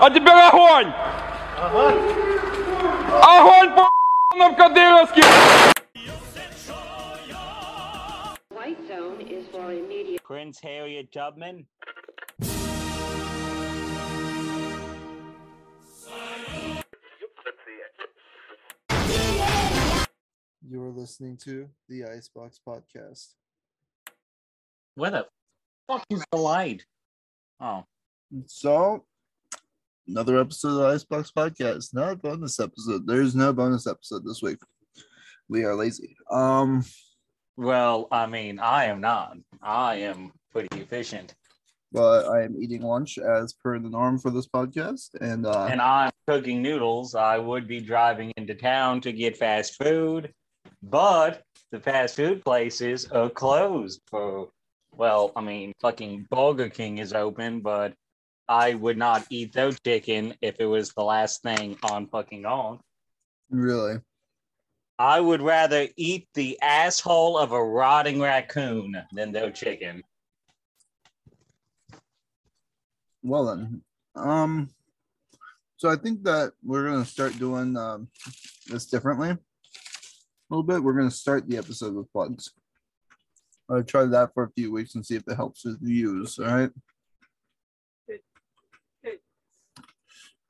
А теперь огонь! Огонь по в Кадыровске! White zone is for immediate. Prince Harriet Tubman. You are listening to the Icebox Podcast. Where the fuck is the light? Oh, So, another episode of the Icebox Podcast. Not a bonus episode. There's no bonus episode this week. We are lazy. Um, well, I mean, I am not. I am pretty efficient. but I am eating lunch as per the norm for this podcast, and uh, And I'm cooking noodles. I would be driving into town to get fast food, but the fast food places are closed for, well, I mean, fucking Burger King is open, but I would not eat their chicken if it was the last thing on fucking on. really, I would rather eat the asshole of a rotting raccoon than their chicken. well then, um, so I think that we're gonna start doing um, this differently a little bit. We're gonna start the episode with plugs. I'll try that for a few weeks and see if it helps with views. All right.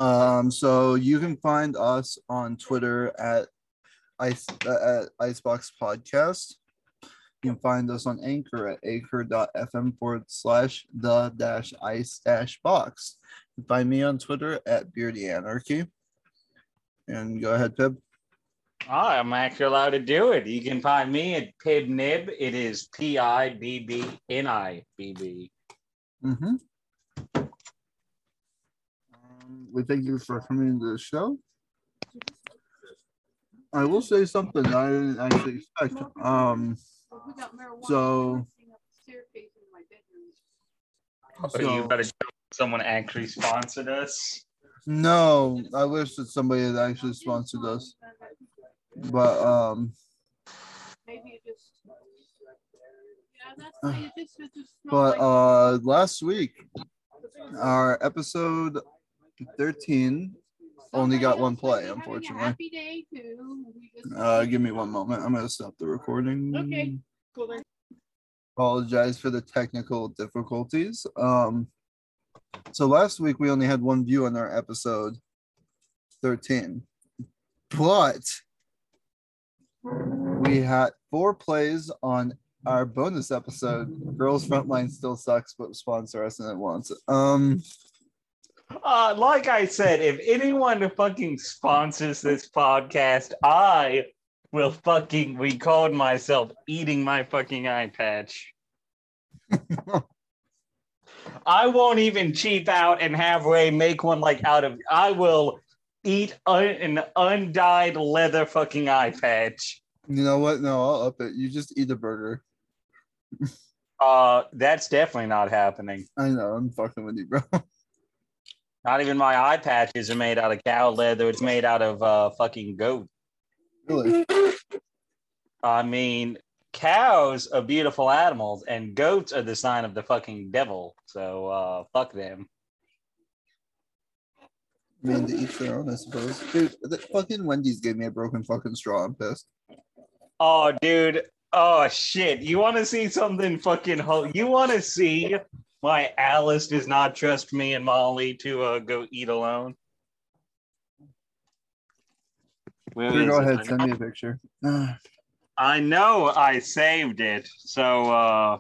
Um, so you can find us on Twitter at ice uh, at Icebox Podcast. You can find us on Anchor at anchor.fm forward slash the dash ice dash box. You can find me on Twitter at Beardy Anarchy. And go ahead, Pib. I'm actually allowed to do it. You can find me at PibNib. It is P I B B N I B B. Mm-hmm. We thank you for coming to the show. I will say something I didn't actually expect. Um, So- So, you better someone actually sponsored us. no, I wish that somebody had actually sponsored us, but um, Maybe just. Yeah, that's fine. It just, it just smells but uh, last week our episode thirteen only got one play, unfortunately. Happy day too. Uh, give me one moment. I'm gonna stop the recording. Okay. Cool then. Apologize for the technical difficulties. Um, so last week we only had one view on our episode 13, but we had four plays on our bonus episode. Girls Frontline still sucks, but sponsor us and it wants. Um, Uh, like I said, if anyone fucking sponsors this podcast, I will fucking record myself eating my fucking eye patch. I won't even cheap out and have Ray make one like out of. I will eat un, an undyed leather fucking eye patch. you know what? No, I'll up it. You just eat a burger. Uh, that's definitely not happening. I know. I'm fucking with you, bro. Not even my eye patches are made out of cow leather. It's made out of uh fucking goat. really? I mean, cows are beautiful animals, and goats are the sign of the fucking devil. So uh, fuck them. I mean, to each their own, I suppose. Dude, the fucking Wendy's gave me a broken fucking straw. I'm pissed. Oh, dude. Oh shit. You want to see something fucking? Ho- you want to see why Alice does not trust me and Molly to uh, go eat alone? Where Here, is go it? ahead, send me a picture. I know I saved it. So uh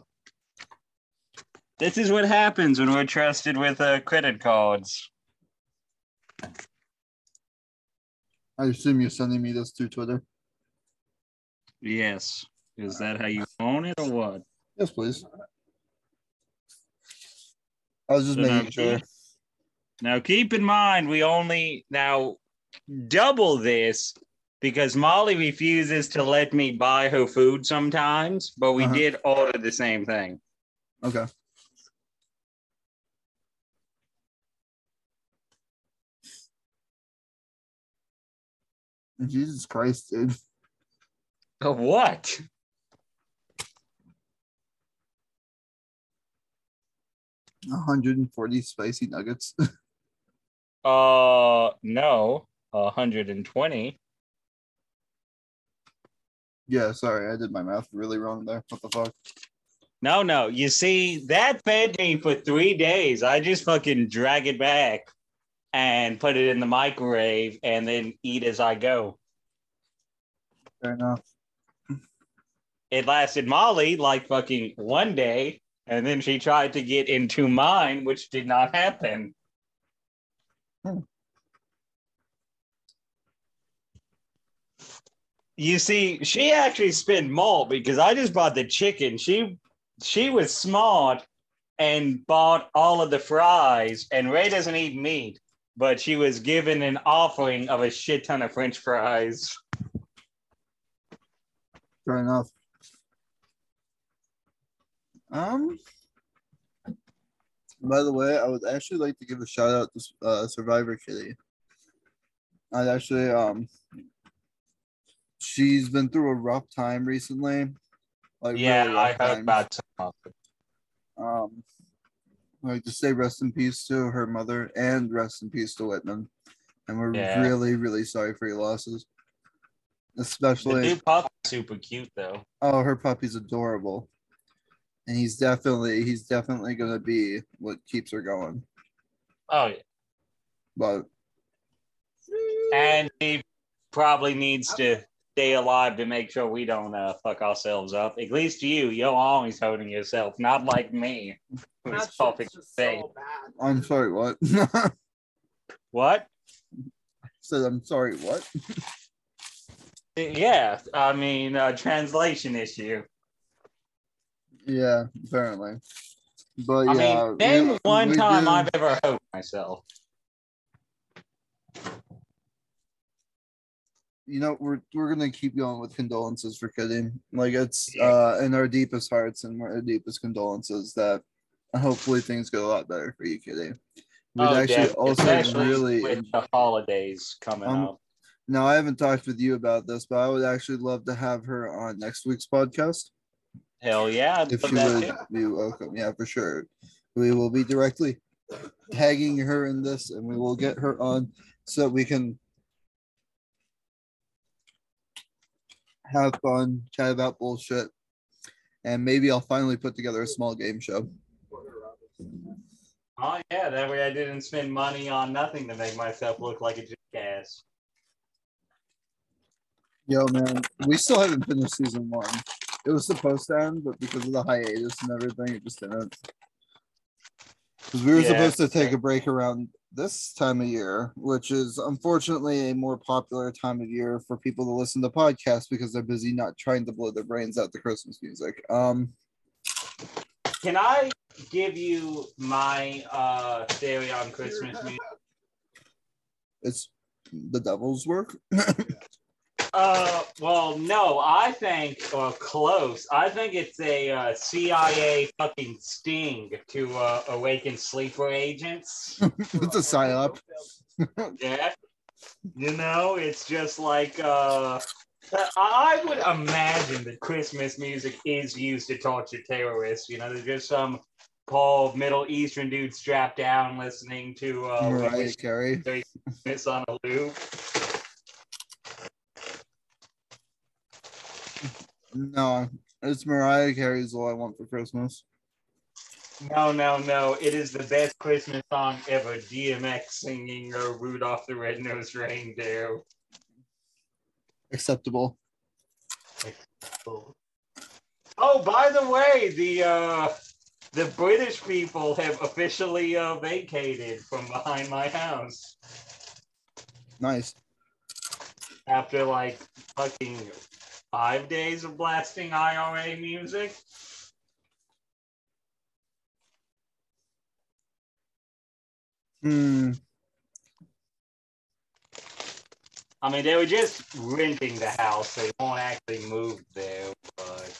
this is what happens when we're trusted with uh, credit cards. I assume you're sending me this through Twitter. Yes. Is that how you own it or what? Yes, please. I was just So now making sure. keep- Now keep in mind we only now double this because Molly refuses to let me buy her food sometimes, but we Uh-huh. did order the same thing. Okay. Jesus Christ, dude. What? 140 spicy nuggets. Uh, no, 120. Yeah, sorry, I did my math really wrong there. What the fuck? No, no. You see, that fed me for three days. I just fucking drag it back and put it in the microwave and then eat as I go. Fair enough. It lasted Molly like fucking one day, and then she tried to get into mine, which did not happen. Hmm. You see, she actually spent more because I just bought the chicken. She she was smart and bought all of the fries. And Ray doesn't eat meat, but she was given an offering of a shit ton of French fries. Fair enough. Um. By the way, I would actually like to give a shout out to uh, Survivor Kitty. I'd actually um. She's been through a rough time recently. Like Yeah, really I rough heard times. about some of it. Um, like to say rest in peace to her mother and rest in peace to Whitman. And we're Yeah. really, really sorry for your losses. The Especially, new pup is super cute though. oh, her puppy's adorable. And he's definitely, he's definitely gonna be what keeps her going. Oh yeah. But And he probably needs to stay alive to make sure we don't uh, fuck ourselves up. At least you, you're always holding yourself, not like me. Who's That fucking just so bad. I'm sorry, what? What? Said I'm sorry, what? Yeah, I mean, uh, translation issue. Yeah, apparently. But I yeah, mean, name we- one we time do- I've ever hoped myself. you know we're we're gonna keep going with condolences for Kitty. Like it's uh in our deepest hearts and our deepest condolences that hopefully things get a lot better for you, Kitty. We'd Oh, actually also especially really with the holidays coming Um, up. now I haven't talked with you about this, but I would actually love to have her on next week's podcast. Hell yeah, If you would too. be welcome, yeah, for sure. We will be directly tagging her in this and we will get her on so that we can have fun, chat about bullshit, and maybe I'll finally put together a small game show. Oh yeah, that way I didn't spend money on nothing to make myself look like a jackass. Yo, man, we still haven't finished season one. It was supposed to end, but because of the hiatus and everything, it just didn't. Because we were Yeah. supposed to take a break around this time of year, which is unfortunately a more popular time of year for people to listen to podcasts because they're busy not trying to blow their brains out to Christmas music. Um, Can I give you my uh, theory on Christmas music? it's the devil's work. Uh, well, no, I think, or close. I think it's a uh, CIA fucking sting to uh, awaken sleeper agents. it's a psyop. yeah, you know, it's just like uh, I would imagine that Christmas music is used to torture terrorists. You know, there's just some poor Middle Eastern dude strapped down listening to uh, Mariah Carey. Christmas on a loop. No, it's Mariah Carey's all I want for Christmas. No, no, no. It is the best Christmas song ever. DMX singing uh, Rudolph the Red-Nosed Reindeer. Acceptable. Oh, by the way, the uh, the British people have officially uh, vacated from behind my house Nice. after like fucking five days of blasting IRA music. Hmm. I mean, they were just renting the house. They won't actually move there, but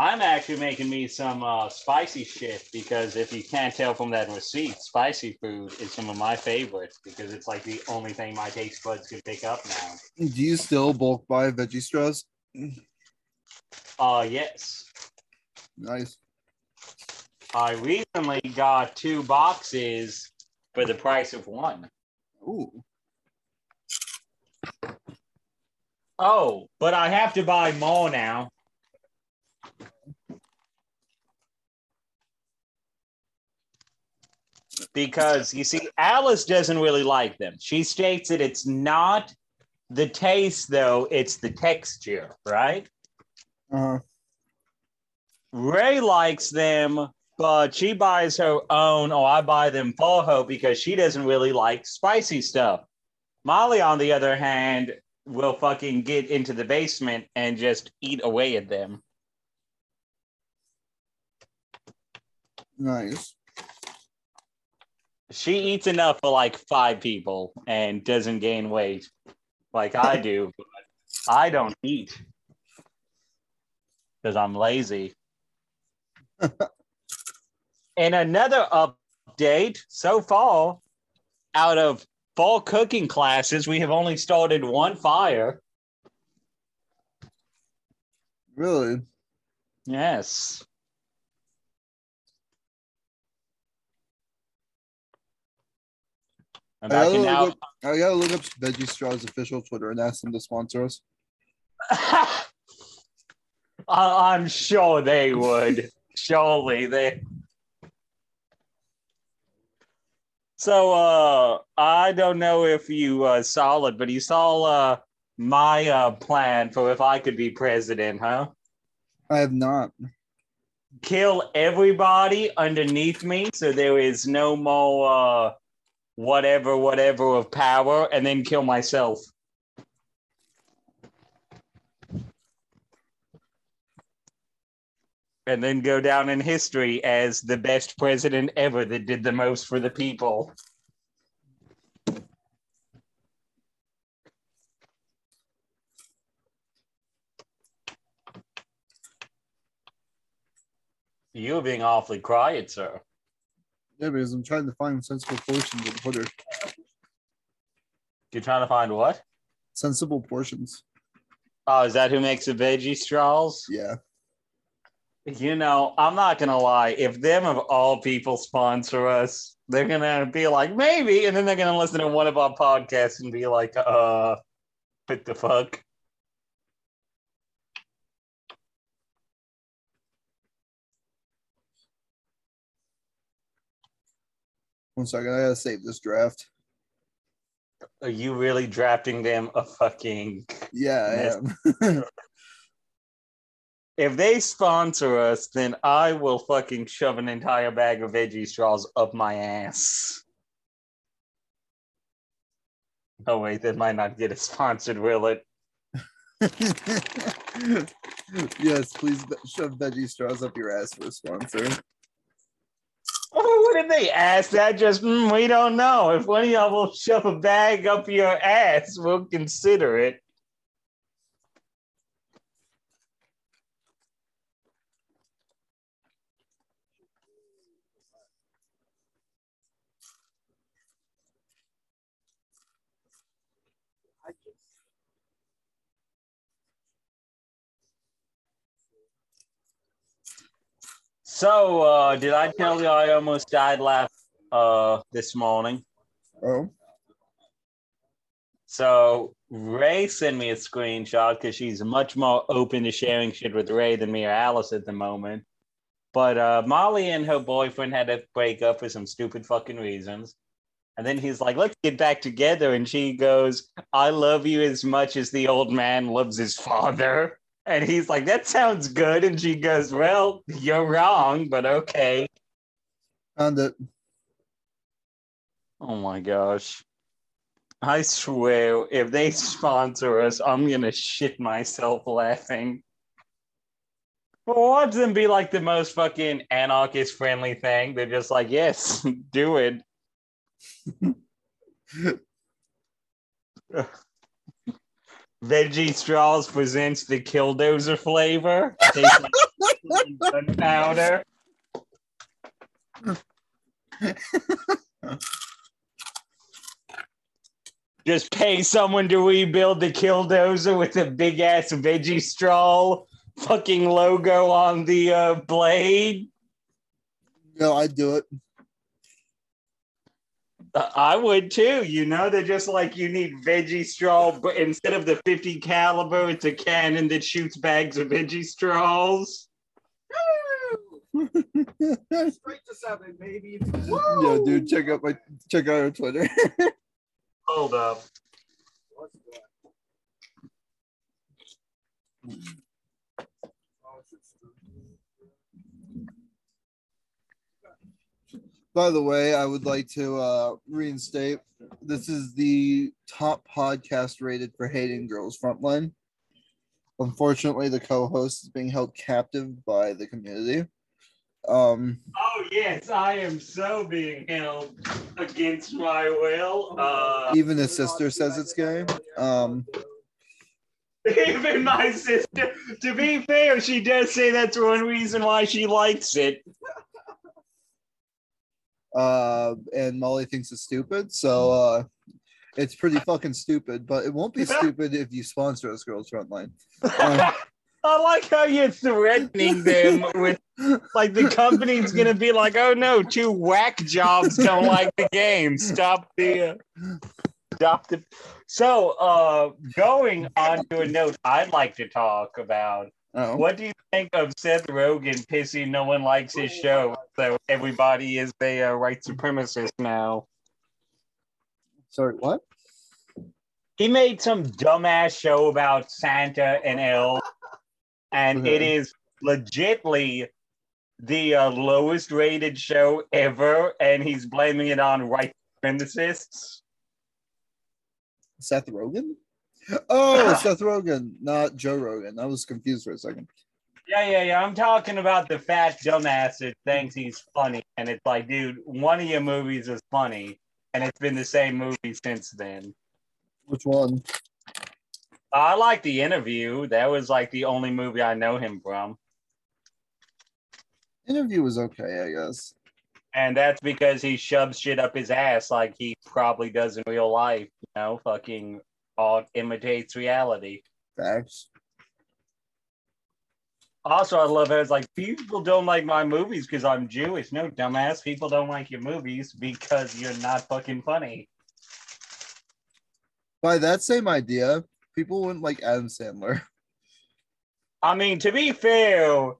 I'm actually making me some uh, spicy shit because if you can't tell from that receipt, spicy food is some of my favorites because it's like the only thing my taste buds can pick up now. Do you still bulk buy veggie straws? Uh yes. Nice. I recently got two boxes for the price of one. Ooh. Oh, but I have to buy more now. Because you see, Alice doesn't really like them. She states that it's not the taste, though, it's the texture, right? Uh, Ray likes them, but she buys her own, Oh, I buy them for her because she doesn't really like spicy stuff. Molly, on the other hand, will fucking get into the basement and just eat away at them. Nice. She eats enough for like five people and doesn't gain weight like I do. but I don't eat because I'm lazy. and another update so far, out of fall cooking classes, we have only started one fire. Really? Yes. I gotta, look up, I gotta look up Veggie Straw's official Twitter and ask them to sponsor us. I- I'm sure they would. Surely they. So uh I don't know if you uh, saw it, but you saw uh my uh plan for if I could be president, huh? I have not. Kill everybody underneath me so there is no more uh whatever whatever of power and then kill myself. and then go down in history as the best president ever that did the most for the people. You're being awfully quiet, sir. Yeah, because I'm trying to find sensible portions of Twitter. You're trying to find what? Sensible portions. Oh, is that who makes the veggie straws? Yeah. You know, I'm not gonna lie. If them of all people sponsor us, they're gonna be like, maybe, and then they're gonna listen to one of our podcasts and be like, uh, what the fuck? One second, I gotta save this draft. Are you really drafting them a fucking Yeah, I am. if they sponsor us, then I will fucking shove an entire bag of veggie straws up my ass. Oh wait, that might not get us sponsored, will it? yes, please shove veggie straws up your ass for a sponsor. What if they ask that? Just mm, we don't know. If one of y'all will shove a bag up your ass, we'll consider it. So, uh, did I tell you I almost died last uh this morning? Oh, So Ray sent me a screenshot because she's much more open to sharing shit with Ray than me or Alice at the moment. But uh, Molly and her boyfriend had to break up for some stupid fucking reasons. And then he's like, let's get back together. And she goes, I love you as much as the old man loves his father. And he's like, that sounds good. And she goes, well, you're wrong, but okay. found it. Oh my gosh. I swear, if they sponsor us, I'm gonna shit myself laughing. But watch them be like the most fucking anarchist friendly thing. They're just like, yes, do it. Veggie Straws presents the Killdozer flavor. Gunpowder. Just pay someone to rebuild the Killdozer with a big ass veggie straw fucking logo on the uh, blade. No, I'd do it. I would too. You know, they're just like you need veggie straw, but instead of the 50 caliber, it's a cannon that shoots bags of veggie straws. Straight to seven, baby. Yo, dude, check out my check out our Twitter. Hold up. By the way, I would like to uh, reinstate this is the top podcast rated for hating girls frontline. Unfortunately, the co-host is being held captive by the community. Um, Oh yes, I am so being held against my will. Uh, even his sister says it's gay. Um, even my sister. To be fair, she does say that's one reason why she likes it. Uh, and Molly thinks it's stupid. So uh, it's pretty fucking stupid, but it won't be stupid if you sponsor us, Girls Frontline. Um, I like how you're threatening them with like the company's gonna be like, oh no, two whack jobs don't like the game. Stop the uh, stop the so uh going on to a note I'd like to talk about. Oh, What do you think of Seth Rogen pissing no one likes his show? So everybody is a uh, white supremacist now. sorry, what? he made some dumbass show about Santa and elves, and it Okay. is legitly the uh, lowest rated show ever, and he's blaming it on white supremacists. Seth Rogen? Oh, Seth Rogen, not Joe Rogan. I was confused for a second. Yeah, yeah, yeah. I'm talking about the fat dumbass that thinks he's funny, and it's like, dude, one of your movies is funny, and it's been the same movie since then. Which one? I like the interview. That was like the only movie I know him from. Interview was okay, I guess. And that's because he shoves shit up his ass like he probably does in real life, you know, fucking all imitates reality. Thanks. Also, I love how it's like people don't like my movies because I'm Jewish. No, dumbass, people don't like your movies because you're not fucking funny. By that same idea, people wouldn't like Adam Sandler. I mean, to be fair,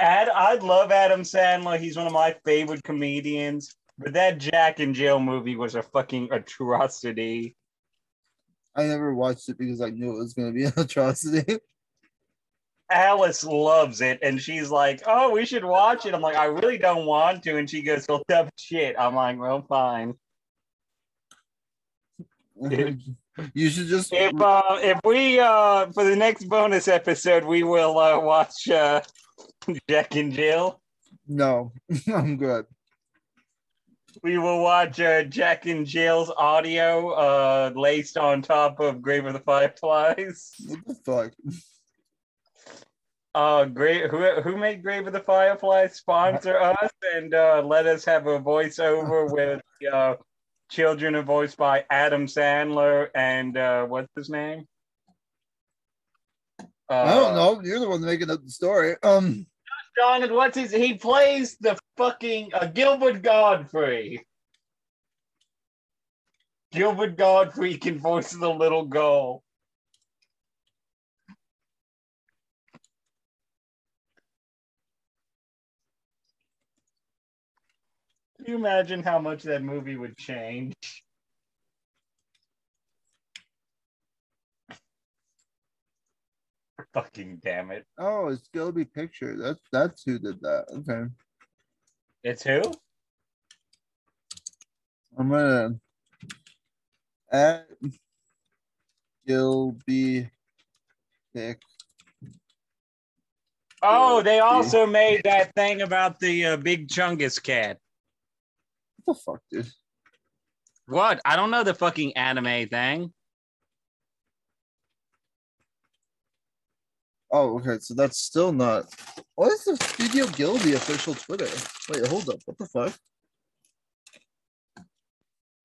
Ad, I love Adam Sandler. He's one of my favorite comedians. But that Jack and Jill movie was a fucking atrocity. I never watched it because I knew it was going to be an atrocity. Alice loves it, and she's like, "Oh, we should watch it." I'm like, "I really don't want to," and she goes, "Well, tough shit." I'm like, "Well, fine." you should just. If uh, if we uh, for the next bonus episode, we will uh, watch uh, Jack and Jill. No, I'm good. We will watch uh, Jack and Jill's audio uh, laced on top of Grave of the Fireflies. What the fuck? Uh, great. Who who made Grave of the Fireflies sponsor us and uh, let us have a voiceover with uh, children are voiced by Adam Sandler and uh, what's his name? Uh, I don't know. You're the one making up the story. Um, Jonathan, what's his? He plays the fucking uh, Gilbert Gottfried. Gilbert Gottfried can voice the little girl. Can you imagine how much that movie would change? Fucking damn it. oh, it's Gilby Picture. That's that's who did that. Okay, It's who? I'm gonna at Gilby Pick. Oh, they also made that thing about the uh, big Chungus cat. What the fuck, dude? What? I don't know the fucking anime thing. Oh, okay. So that's still not. What is the Studio Gilby official Twitter? Wait, hold up. What the fuck?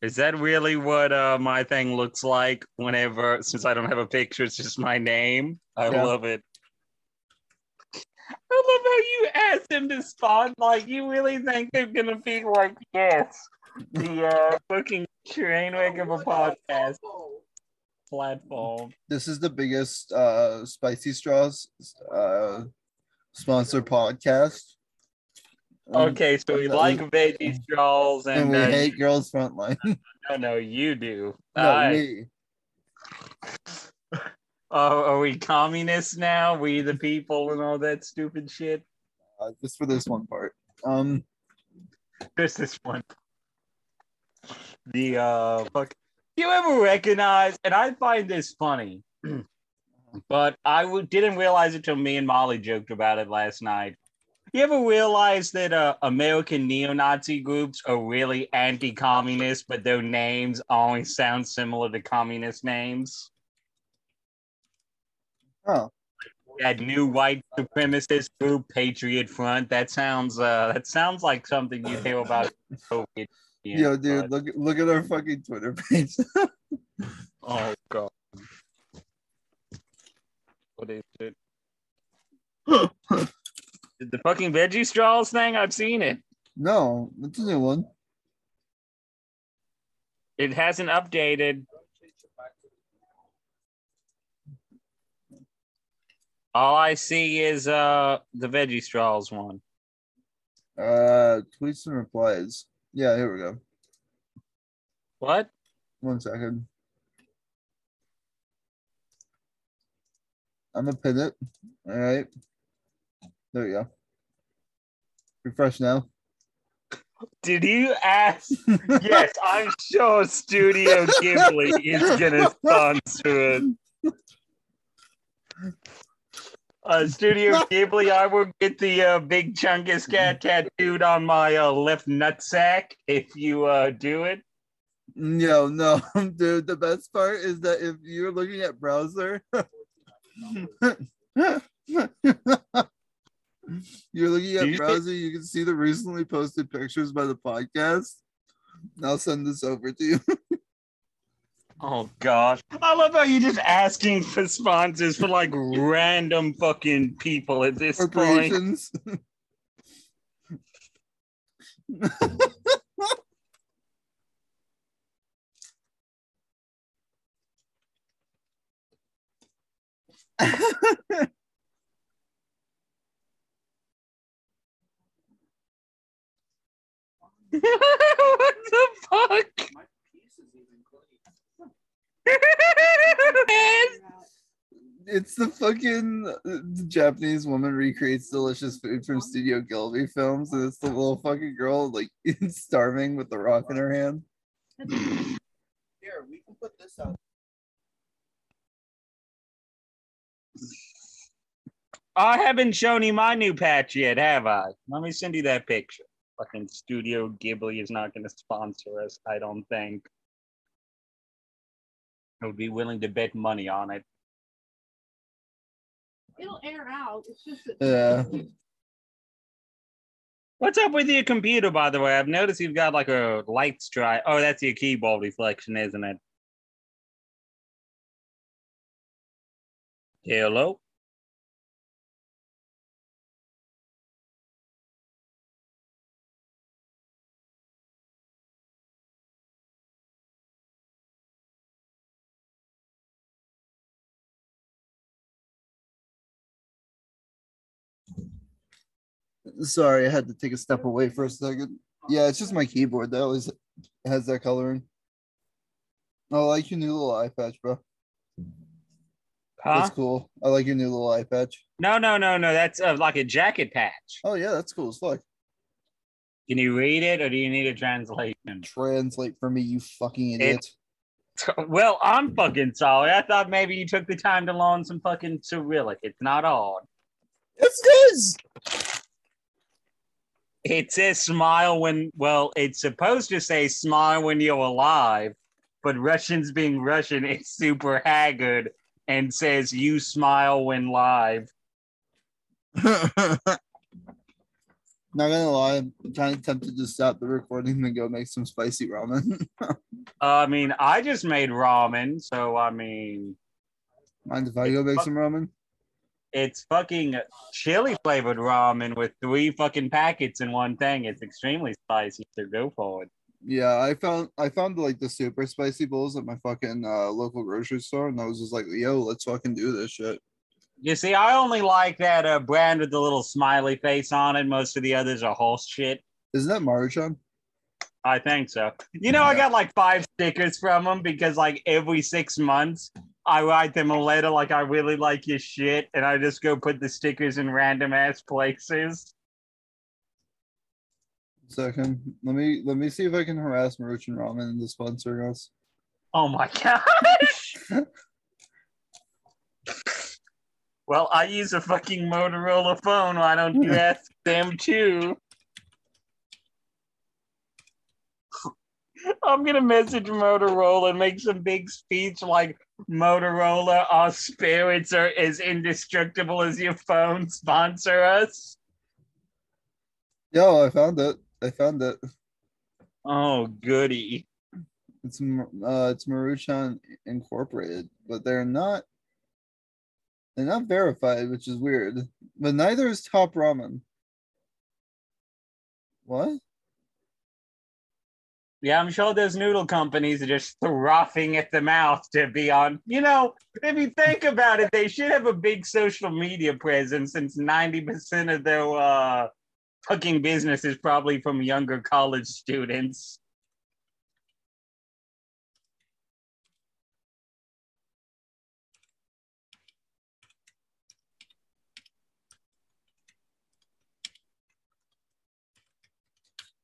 Is that really what uh, my thing looks like whenever, since I don't have a picture, it's just my name? I Yeah. love it. I love how you asked them to spawn. Like, you really think they're gonna be like, yes, the uh, fucking train wreck of a podcast platform. This is the biggest uh spicy straws uh sponsor podcast. Um, Okay, so we uh, like veggie straws, and and, we uh, hate girls frontline. no, no, you do. no, Alright. we. Oh, are we communists now? We the people and all that stupid shit. Uh, just for this one part. Um, Just this one. The uh fuck. You ever recognize? And I find this funny, but I w- didn't realize it till me and Molly joked about it last night. You ever realize that uh, American neo-Nazi groups are really anti-communist, but their names always sound similar to communist names? oh, that new white supremacist group, Patriot Front. That sounds uh that sounds like something you hear about. Soviet Union, yo, dude, but- look look at our fucking Twitter page. oh god. What is it? the fucking veggie straws thing? I've seen it. no, it's a new one. It hasn't updated. All I see is uh the veggie straws one. Uh, tweets and replies. Yeah, here we go. What? One second. I'm gonna pin it. All right. There we go. Refresh now. Did you ask? yes, I'm sure Studio Ghibli is gonna sponsor it. Uh, Studio Ghibli, I will get the uh, big Chungus cat tattooed on my uh, left nutsack if you uh, do it. No, no, dude. The best part is that if you're looking at browser, you're looking at you- browser, you can see the recently posted pictures by the podcast. I'll send this over to you. Oh gosh, I love how you're just asking for sponsors for like random fucking people at this point. What the fuck? It's the fucking the Japanese woman recreates delicious food from Studio Gilby films, and it's the little fucking girl like starving with the rock in her hand. Here, we can put this out. I haven't shown you my new patch yet, have I? Let me send you that picture. Fucking Studio Ghibli is not going to sponsor us, I don't think. I would be willing to bet money on it. It'll air out. It's just that. Yeah. What's up with your computer, by the way? I've noticed you've got like a light strike. Oh, that's your keyboard reflection, isn't it? Hello? Sorry, I had to take a step away for a second. Yeah, it's just my keyboard that always has that coloring. I like your new little eye patch, bro. Huh? That's cool. I like your new little eye patch. No, no, no, no. That's uh, like a jacket patch. Oh yeah, that's cool as fuck. Can you read it or do you need a translation? Translate for me, you fucking idiot. Well, I'm fucking sorry. I thought maybe you took the time to learn some fucking Cyrillic. It's not odd. It's good. It says smile when, well, it's supposed to say smile when you're alive, but Russians being Russian, it's super haggard and says you smile when live. Not gonna lie, I'm kind of tempted to stop the recording and go make some spicy ramen. Uh, I mean, I just made ramen, so I mean, Mind if I go make some ramen? It's fucking chili flavored ramen with three fucking packets in one thing. It's extremely spicy, so go for it. Yeah, I found I found like the super spicy bowls at my fucking uh, local grocery store, and I was just like, "Yo, let's fucking do this shit." You see, I only like that uh, brand with the little smiley face on it. Most of the others are horse shit. Isn't that Maruchan? I think so. You know, I got like five stickers from them because like every six months I write them a letter like I really like your shit, and I just go put the stickers in random ass places. Second, let me let me see if I can harass Maruchan Ramen into sponsoring us. Oh my gosh. well, I use a fucking Motorola phone. Why don't you ask them too? I'm gonna message Motorola and make some big speech like Motorola, our spirits are as indestructible as your phone. Sponsor us. Yo, I found it. I found it. Oh, goody. It's uh, it's Maruchan Incorporated, but they're not. They're not verified, which is weird. But neither is Top Ramen. What? Yeah, I'm sure those noodle companies are just frothing at the mouth to be on. You know, if you think about it, they should have a big social media presence since 90% of their uh, fucking business is probably from younger college students.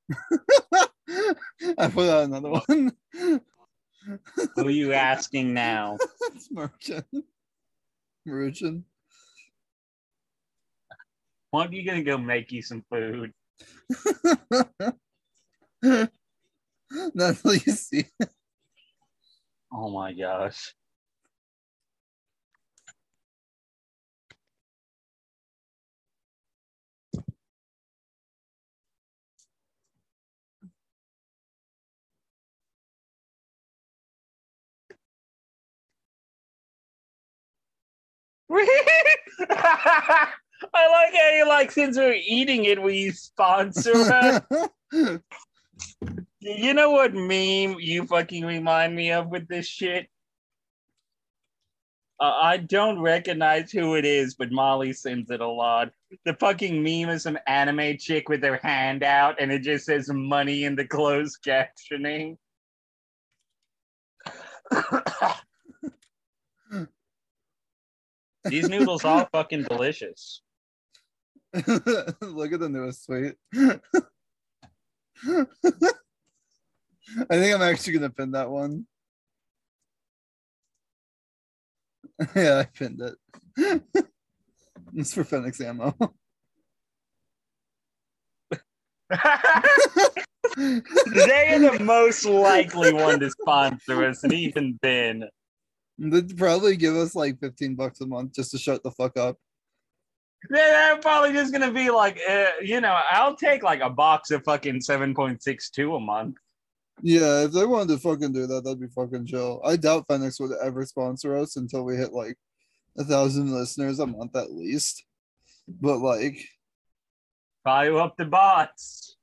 I put out another one. Who are you asking now? it's. Maruchan. When are you gonna go make you some food? Not until you see. Oh my gosh. I like how you like since we're eating it, we sponsor us. You know what meme you fucking remind me of with this shit? Uh, I don't recognize who it is, but Molly sends it a lot. The fucking meme is some anime chick with her hand out, and it just says money in the closed captioning. These noodles are fucking delicious. Look at the newest tweet. I think I'm actually gonna pin that one. yeah, I pinned it. it's for Phoenix ammo. they are the most likely one to sponsor us, and even then. They'd probably give us like 15 bucks a month just to shut the fuck up. Yeah, they're probably just gonna be like, uh, you know, I'll take like a box of fucking seven point six two a month. Yeah, if they wanted to fucking do that, that'd be fucking chill. I doubt Phoenix would ever sponsor us until we hit like a thousand listeners a month at least. But like, Fire up the bots.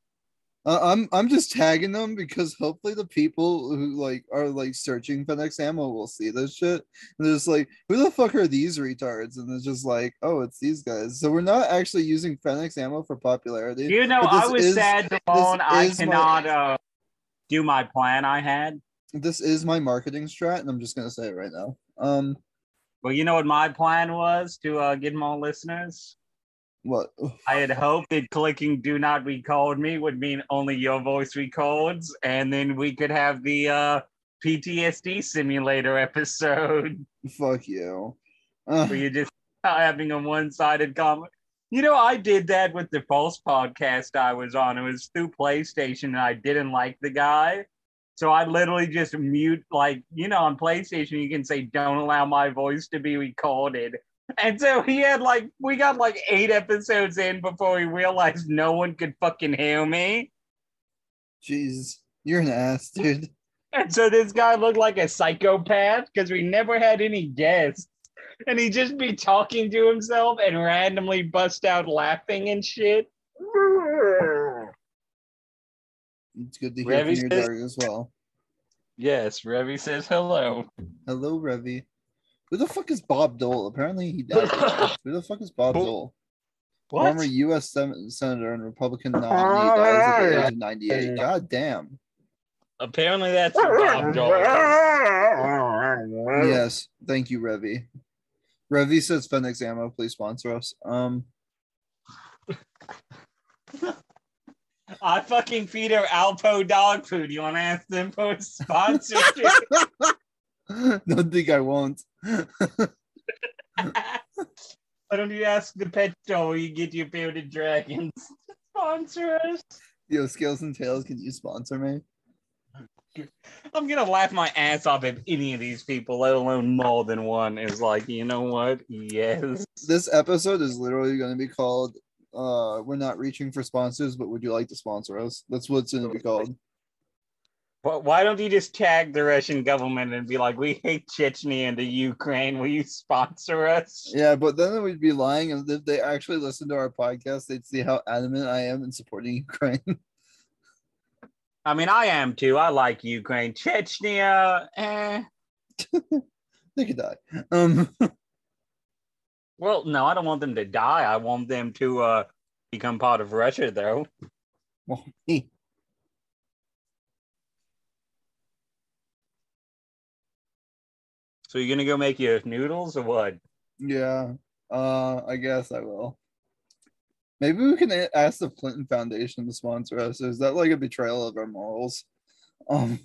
Uh, I'm I'm just tagging them because hopefully the people who like are like searching Phoenix ammo will see this shit. And they're just like, who the fuck are these retards? And it's just like, oh, it's these guys. So we're not actually using Phoenix ammo for popularity. You know, I was is- sad to moan I is my- cannot uh, do my plan I had. This is my marketing strat, and I'm just gonna say it right now. Um, Well, you know what my plan was to uh, get more listeners? What? I had hoped that clicking do not record me would mean only your voice records, and then we could have the uh, PTSD simulator episode Fuck you. Uh, where you're just having a one sided comment. You know, I did that with the false podcast I was on. It was through PlayStation, and I didn't like the guy. So I literally just mute, like, you know, on PlayStation, you can say, don't allow my voice to be recorded. And so he had like, we got like eight episodes in before he realized no one could fucking hear me. jeez, you're an ass, dude. And so this guy looked like a psychopath because we never had any guests. and he'd just be talking to himself and randomly bust out laughing and shit. It's good to hear from Revy your says- dog as well. Yes, Revy says hello. Hello, Revy. Who the fuck is Bob Dole? Apparently he died. Who the fuck is Bob Who- Dole? What? Former U.S. Sen- senator and Republican nominee dies at the age of 98. God damn. Apparently that's Bob Dole. Yes, thank you, Revy. Revy says Phoenix Ammo, please sponsor us. Um, I fucking feed her Alpo dog food. You want to ask them for a sponsorship? don't think I won't. Why don't you ask the pet store where you get your bearded dragons? Sponsor us. Yo, Scales and Tails, can you sponsor me? I'm gonna laugh my ass off if any of these people, let alone more than one, is like, you know what? Yes. This episode is literally going to be called uh we're not reaching for sponsors but would you like to sponsor us that's what it's going to be called Wh- Why don't you just tag the Russian government and be like, we hate Chechnya and the Ukraine. Will you sponsor us? yeah but then we'd be lying and if they actually listen to our podcast they'd see how adamant i am in supporting ukraine I mean, I am too. I like Ukraine. Chechnya, eh. they could die um Well, no, I don't want them to die. I want them to uh, become part of Russia, though. well, hey, So you're gonna go make your noodles or what? yeah uh i guess i will maybe we can ask the clinton foundation to sponsor us is that like a betrayal of our morals um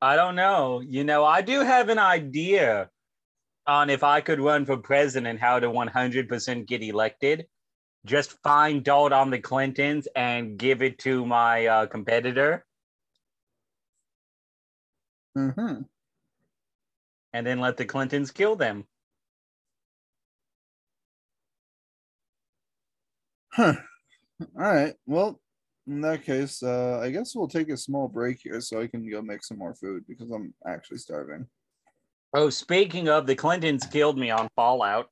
I don't know. You know, I do have an idea on if I could run for president, how to 100% get elected. Just find dirt on the Clintons and give it to my uh, competitor, mhm. And then let the Clintons kill them. Huh. All right. Well, in that case, uh, I guess we'll take a small break here so I can go make some more food because I'm actually starving. Oh, speaking of, the Clintons killed me on Fallout.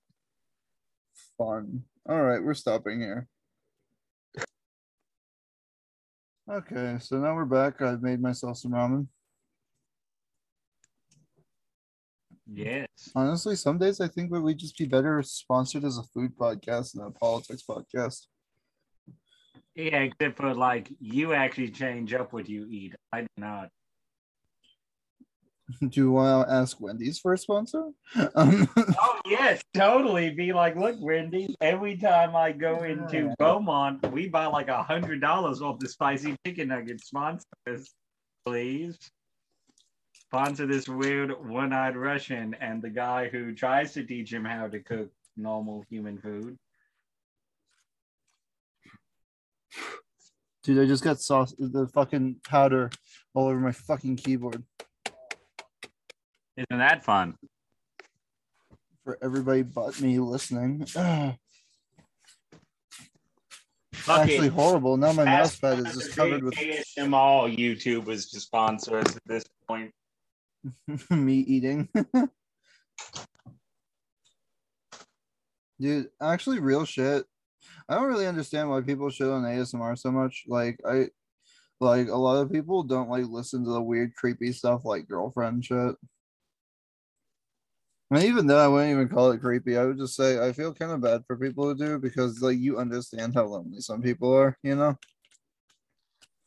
Fun. All right, we're stopping here. Okay, so now we're back. I've made myself some ramen. Yes. Honestly, some days I think that we'd just be better sponsored as a food podcast than a politics podcast. Yeah, except for like you actually change up what you eat. I do not. Do you want to ask Wendy's for a sponsor? Um, Oh yes, totally. Be like, look, Wendy. Every time I go into Beaumont, we buy like a hundred dollars off the spicy chicken nuggets. Sponsor us, please. Sponsor this weird one-eyed Russian and the guy who tries to teach him how to cook normal human food. dude, I just got sauce, the fucking powder all over my fucking keyboard. Isn't that fun? for everybody but me listening. Ugh, actually horrible. Now my mouse pad is just covered with ASMR YouTubers to sponsor us at this point. me eating. Dude, actually, real shit. I don't really understand why people shit on ASMR so much. Like, I like a lot of people don't like listen to the weird, creepy stuff like girlfriend shit. And even then, I wouldn't even call it creepy. I would just say I feel kind of bad for people who do because, like, you understand how lonely some people are, you know?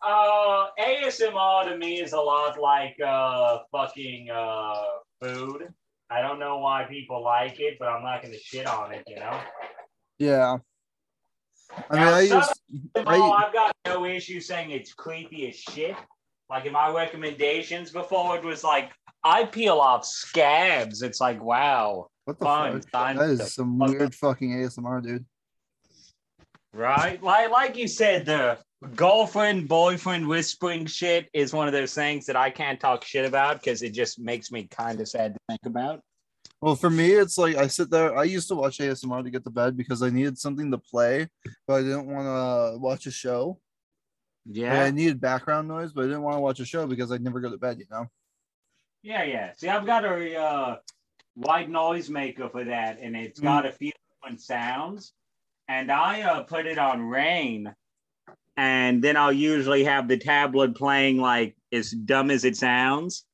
Uh, ASMR to me is a lot like uh fucking uh food. I don't know why people like it, but I'm not gonna shit on it. You know. Yeah. I mean, Now, I. Well, I, I've got no issue saying it's creepy as shit. Like in my recommendations before, it was like I peel off scabs. It's like wow, what the fun. fuck? time That to is some fuck weird fucking ASMR, dude. Right? Like like you said, the girlfriend boyfriend whispering shit is one of those things that I can't talk shit about because it just makes me kind of sad to think about. Well, for me, it's like I sit there. I used to watch ASMR to get to bed because I needed something to play, but I didn't want to watch a show. Like, I needed background noise, but I didn't want to watch a show because I'd never go to bed, you know? Yeah, yeah. See, I've got a uh white noise maker for that, and it's got a few different sounds. And I uh, put it on rain, and then I'll usually have the tablet playing like as dumb as it sounds.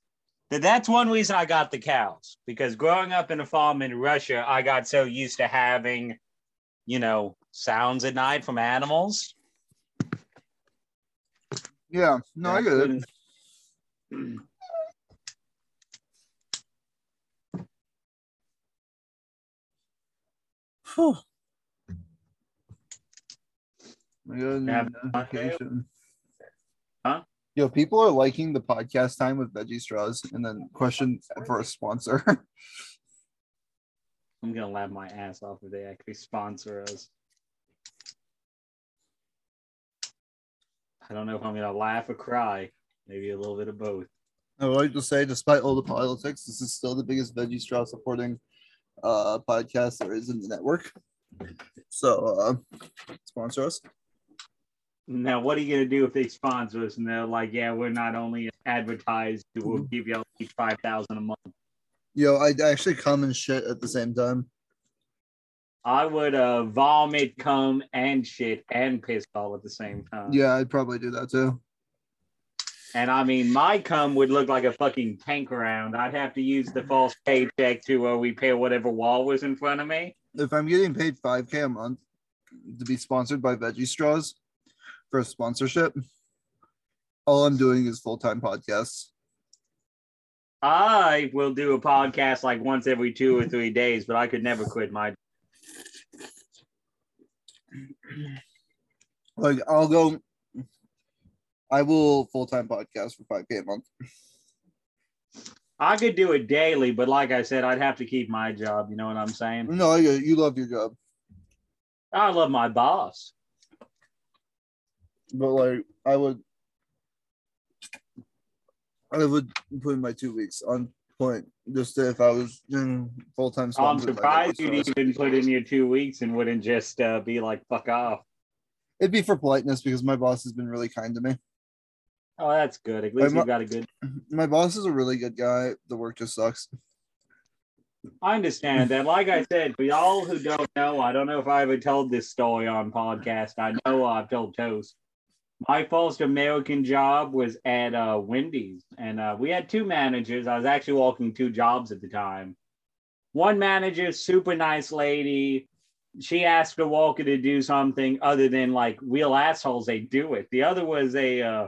But that's one reason I got the cows because growing up in a farm in Russia, I got so used to having, you know, sounds at night from animals. Yeah, no, I get it. Whew. I got a new Have- notification. Huh? Yo, people are liking the podcast time with veggie straws, and then question for a sponsor. I'm gonna laugh my ass off if they actually sponsor us. I don't know if I'm gonna laugh or cry. Maybe a little bit of both. I would like to say, despite all the politics, this is still the biggest veggie straw supporting uh podcast there is in the network. So uh sponsor us. Now, what are you gonna do if they sponsor us and they're like, "Yeah, we're not only advertised, we'll give you each five thousand a month." Yo, I actually come and shit at the same time. I would uh, vomit, come and shit and piss all at the same time. Yeah, I'd probably do that too. And I mean, my cum would look like a fucking tank around. I'd have to use the false paycheck to where uh, repair whatever wall was in front of me. If I'm getting paid 5k a month to be sponsored by Veggie Straws for a sponsorship, all I'm doing is full-time podcasts. I will do a podcast like once every two or three days, but I could never quit my. Like I'll go I will full-time podcast for 5k a month. I could do it daily, but like I said, I'd have to keep my job. You know what I'm saying? No, I get it. you love your job. I love my boss. But like I would I would put in my two weeks on point just if I was doing full-time I'm surprised you'd even put in your two weeks and wouldn't just uh, be like, fuck off. It'd be for politeness because my boss has been really kind to me. Oh, that's good. At least you got a good. My boss is a really good guy. The work just sucks. I understand that. Like I said, for y'all who don't know, I don't know if I ever told this story on podcast. I know I've told Toast. My first American job was at uh, Wendy's, and uh, we had two managers. I was actually working two jobs at the time. One manager, super nice lady. She asked a walker to do something other than like real assholes. They do it. The other was a uh,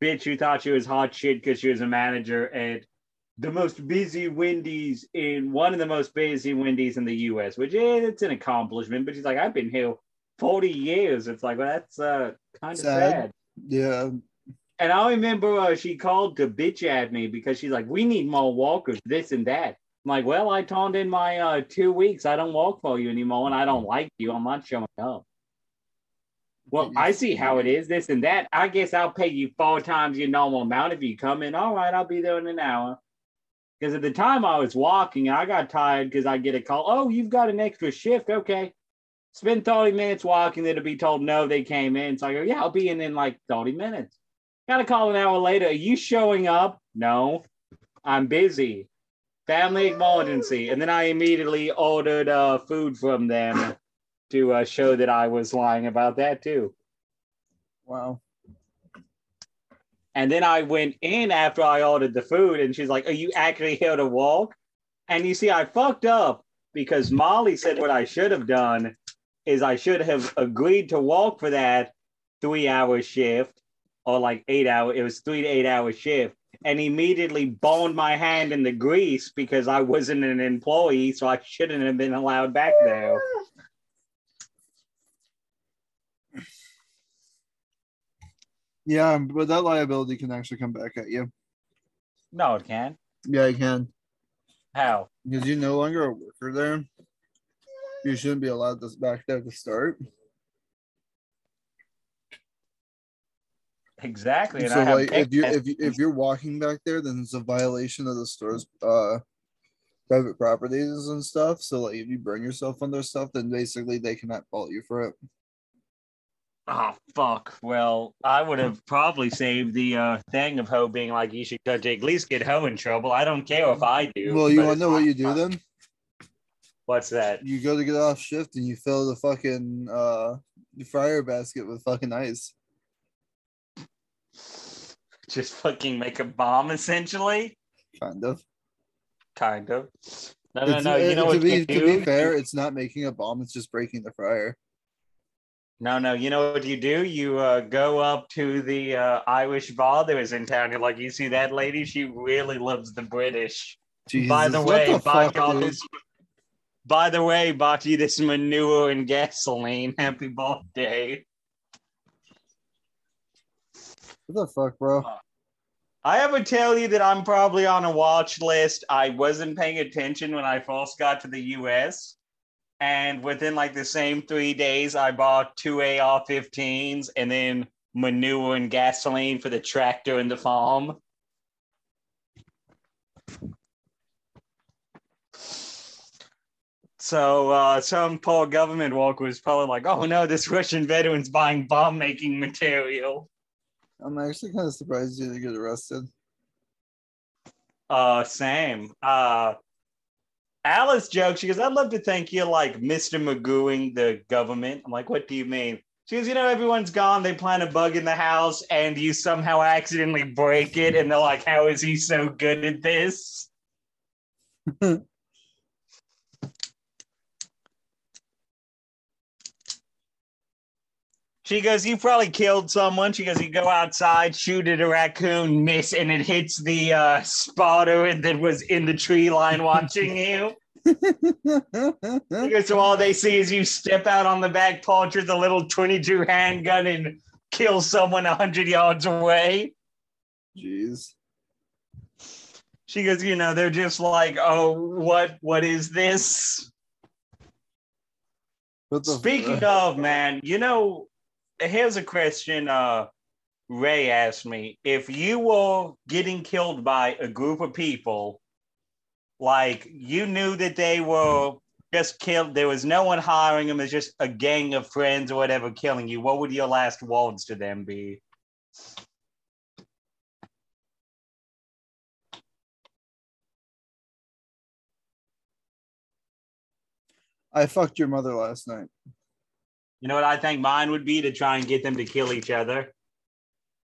bitch who thought she was hot shit because she was a manager at the most busy Wendy's in one of the most busy Wendy's in the U.S., which is it's an accomplishment. But she's like, I've been here forty years. It's like, well, that's uh, kind of Sad. sad. Yeah. And I remember uh, she called to bitch at me because she's like, we need more walkers, this and that. I'm like, well, I turned in my uh, two weeks. I don't walk for you anymore, and I don't like you. I'm not showing up. Well, I see how it is, this and that. I guess I'll pay you four times your normal amount if you come in. All right, I'll be there in an hour. Because at the time I was walking, I got tired because I get a call. Oh, you've got an extra shift. Okay. Spend 30 minutes walking there to be told no, they came in. So I go, yeah, I'll be in in like 30 minutes. Got a call an hour later. Are you showing up? No, I'm busy. Family emergency. And then I immediately ordered uh, food from them to uh, show that I was lying about that too. Wow. And then I went in after I ordered the food, and she's like, Are you actually here to walk? And you see, I fucked up because Molly said what I should have done is I should have agreed to walk for that three hour shift or like eight hour, it was three to eight hour shift, and immediately boned my hand in the grease because I wasn't an employee, so I shouldn't have been allowed back there. Yeah, but that liability can actually come back at you. No, it can't. Yeah, it can. How? Because you're no longer a worker there. You shouldn't be allowed this back there to start. Exactly. And so I have like if you if you if you're walking back there, then it's a violation of the store's uh private properties and stuff. So like if you burn yourself on their stuff, then basically they cannot fault you for it. Oh fuck. Well, I would have probably saved the uh thing of Ho being like you should at least get Ho in trouble. I don't care if I do. Well, you wanna know what you do then? What's that? You go to get off shift and you fill the fucking uh fryer basket with fucking ice. Just fucking make a bomb essentially? Kind of. Kind of. No, no, It's- no. You uh, know to what be you to do? be fair, it's not making a bomb. It's just breaking the fryer. No, no. You know what you do? You uh, go up to the uh, Irish bar that was in town. You're like, you see that lady? She really loves the British. Jesus, By the way, the buy fuck, y'all this. By the way, bought you this manure and gasoline. Happy birthday. What the fuck, bro? Uh, I ever tell you that I'm probably on a watch list. I wasn't paying attention when I first got to the US. And within like the same three days, I bought two AR 15s and then manure and gasoline for the tractor and the farm. So uh, some poor government worker was probably like, oh no, this Russian veteran's buying bomb making material. I'm actually kind of surprised you didn't get arrested. Uh, same. Uh, Alice jokes. She goes, "I'd love to thank you're like Mr. Magooing the government." I'm like, "What do you mean?" She goes, "You know, everyone's gone. They plant a bug in the house, and you somehow accidentally break it, and they're like, "How is he so good at this?" She goes, You probably killed someone. She goes, You go outside, shoot at a raccoon, miss, and it hits the uh, spotter that was in the tree line watching you. Goes, So all they see is you step out on the back porch with a little 22 handgun and kill someone 100 yards away. Jeez. She goes, You know, they're just like, Oh, what? What is this? Speaking of, man, you know, here's a question uh Ray asked me. If you were getting killed by a group of people, like you knew that they were just killed, there was no one hiring them, it's just a gang of friends or whatever killing you, what would your last words to them be? I fucked your mother last night. You know what I think mine would be to try and get them to kill each other.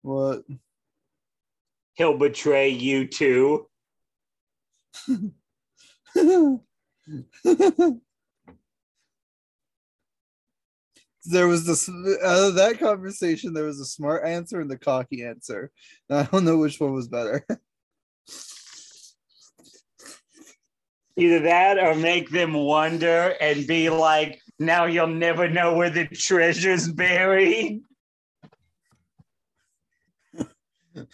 What? He'll betray you too. there was this out of that conversation there was a smart answer and the cocky answer i don't know which one was better Either that or make them wonder and be like, now you'll never know where the treasure's buried.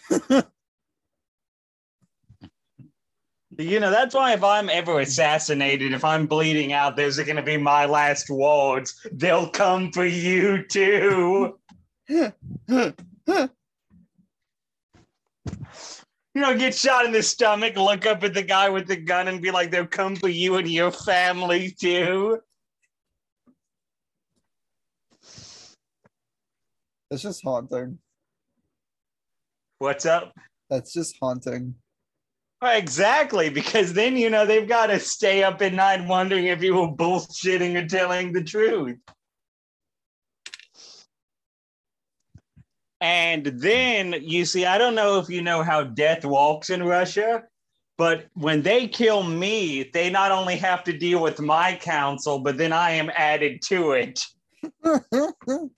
You know, that's why if I'm ever assassinated, if I'm bleeding out, those are going to be my last words. They'll come for you too. You know, get shot in the stomach, look up at the guy with the gun and be like, they'll come for you and your family too. That's just haunting What's up? that's just haunting Exactly, because then, you know, they've got to stay up at night wondering if you were bullshitting or telling the truth. And then, you see, I don't know if you know how death walks in Russia, but when they kill me, they not only have to deal with my counsel, but then I am added to it.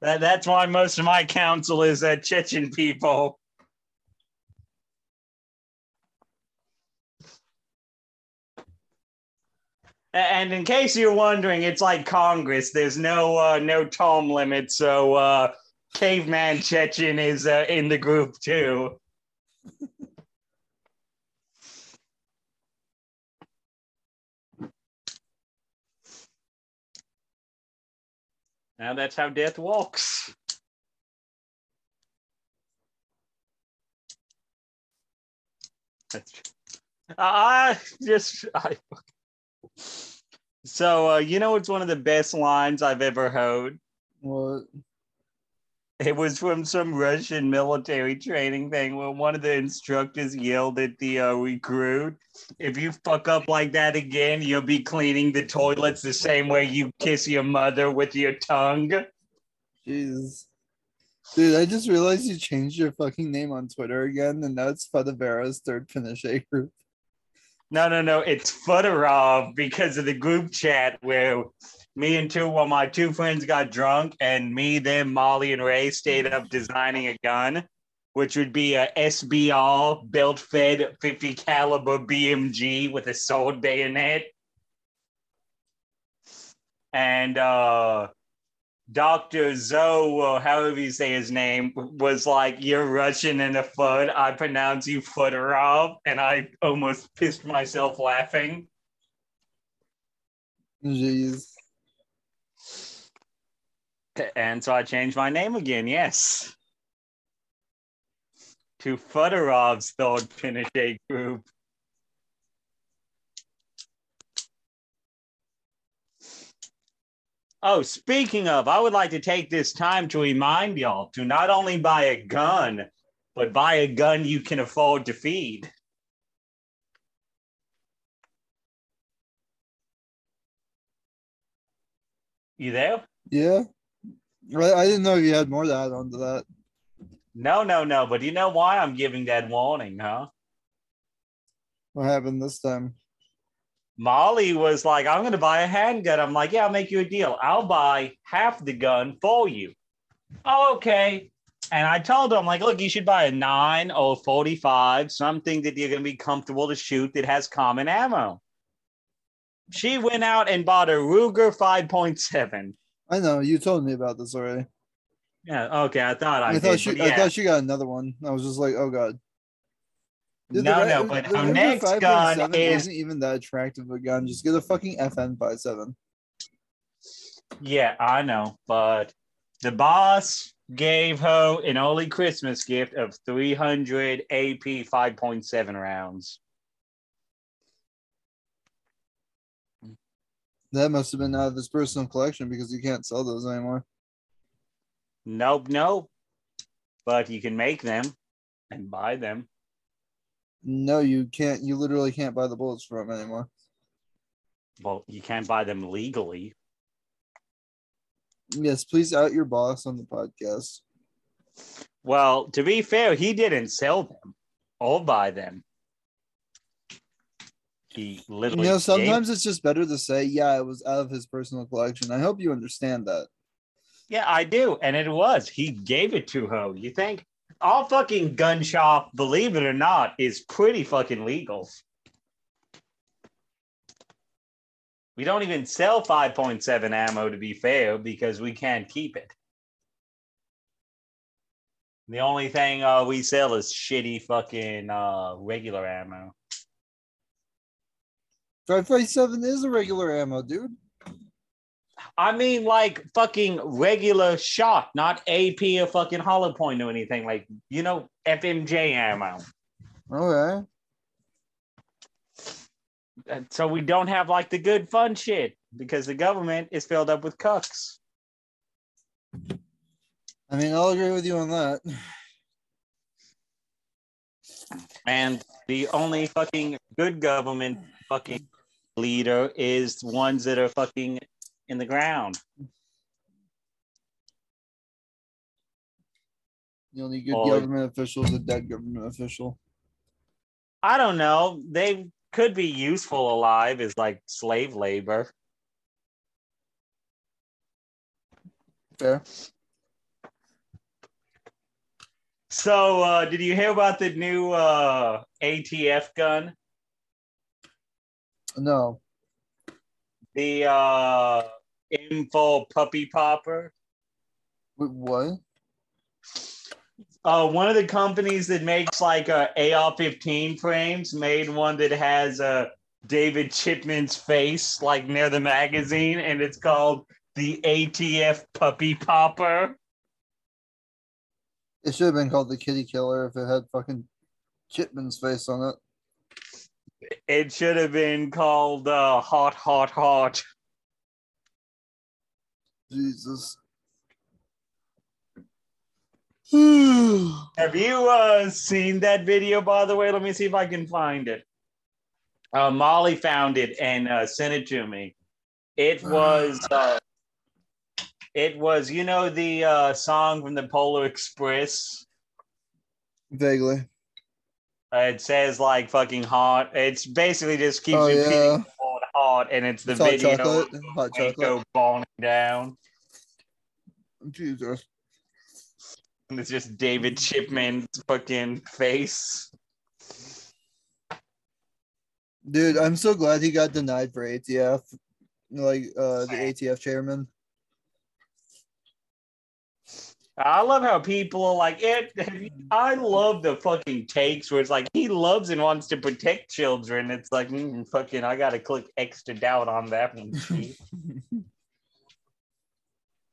That, that's why most of my counsel is Chechen people. And in case you're wondering, it's like Congress. There's no uh, no term limit, so uh, caveman Chechen is uh, in the group too. Now that's how death walks. I just I So uh, you know it's one of the best lines I've ever heard. What? It was from some Russian military training thing where one of the instructors yelled at the uh, recruit, "If you fuck up like that again, you'll be cleaning the toilets the same way you kiss your mother with your tongue." Jeez. Dude, I just realized you changed your fucking name on Twitter again, and now it's Fudavera's third finish A group. No, no, no. It's Fudorov because of the group chat where me and two, well, my two friends got drunk, and me, them, Molly, and Ray stayed up designing a gun, which would be a SBR belt-fed 50 caliber BMG with a sword bayonet. And uh Dr. Zoe, or however you say his name, was like, You're Russian and a Fud. I pronounce you Fudorov. And I almost pissed myself laughing. Jeez. And so I changed my name again, yes. To Fudorov's third A group. Oh, speaking of, I would like to take this time to remind y'all to not only buy a gun, but buy a gun you can afford to feed. You there? Yeah. I, I didn't know you had more to add on to that. No, no, no. But you know why I'm giving that warning, huh? What happened this time? Molly was like, I'm going to buy a handgun. I'm like, yeah, I'll make you a deal. I'll buy half the gun for you. Oh, okay. And I told her, I'm like, look, you should buy a nine or 45, something that you're going to be comfortable to shoot that has common ammo. She went out and bought a Ruger 5.7. I know you told me about this already. Yeah, okay. I thought I, I, did. thought she, but I thought she got another one. I was just like, oh god. No, re- no, but the our Ruger next gun is isn't even that attractive a gun. Just get a fucking FN 57. Yeah, I know, but the boss gave her an early Christmas gift of 300 AP 5.7 rounds. That must have been out of his personal collection because you can't sell those anymore. Nope, nope. But you can make them and buy them. No, you can't. You literally can't buy the bullets from them anymore. Well, you can't buy them legally. Yes, please out your boss on the podcast. Well, to be fair, he didn't sell them or buy them. He literally. You know, gave- sometimes it's just better to say, yeah, it was out of his personal collection. I hope you understand that. Yeah, I do. And it was. He gave it to her. You think? All fucking gun shop, believe it or not, is pretty fucking legal. We don't even sell 5.7 ammo to be fair because we can't keep it. The only thing uh, we sell is shitty fucking uh, regular ammo. 557 is a regular ammo, dude. I mean, like fucking regular shot, not AP or fucking hollow point or anything. Like, you know, FMJ ammo. Okay. And so we don't have like the good fun shit because the government is filled up with cucks. I mean, I'll agree with you on that. And the only fucking good government fucking leader is ones that are fucking in the ground. The only good Oh. government official is a dead government official. I don't know. They could be useful alive as like slave labor. Fair. So, uh, did you hear about the new uh, ATF gun? No. The uh, info puppy popper? Wait, what? Uh, one of the companies that makes like uh, AR-15 frames made one that has uh, David Chipman's face like near the magazine, and it's called the ATF Puppy Popper. It should have been called the Kitty Killer if it had fucking Chipman's face on it. It should have been called uh, Hot, Hot, Hot. Jesus. Have you uh, seen that video, by the way? Let me see if I can find it. Uh, Molly found it and uh, sent it to me. It was, uh, it was, you know, the uh, song from the Polar Express. Vaguely. It says like fucking hot. It's basically just keeps Oh, repeating yeah. hot, hot, and it's the It's hot video chocolate. of Hot chocolate. falling down. Jesus. And it's just David Chipman's fucking face. Dude, I'm so glad he got denied for ATF. Like uh the ATF chairman. I love how people are like it. I love the fucking takes where it's like he loves and wants to protect children. It's like mm, fucking. I gotta click extra doubt on that one. Chief.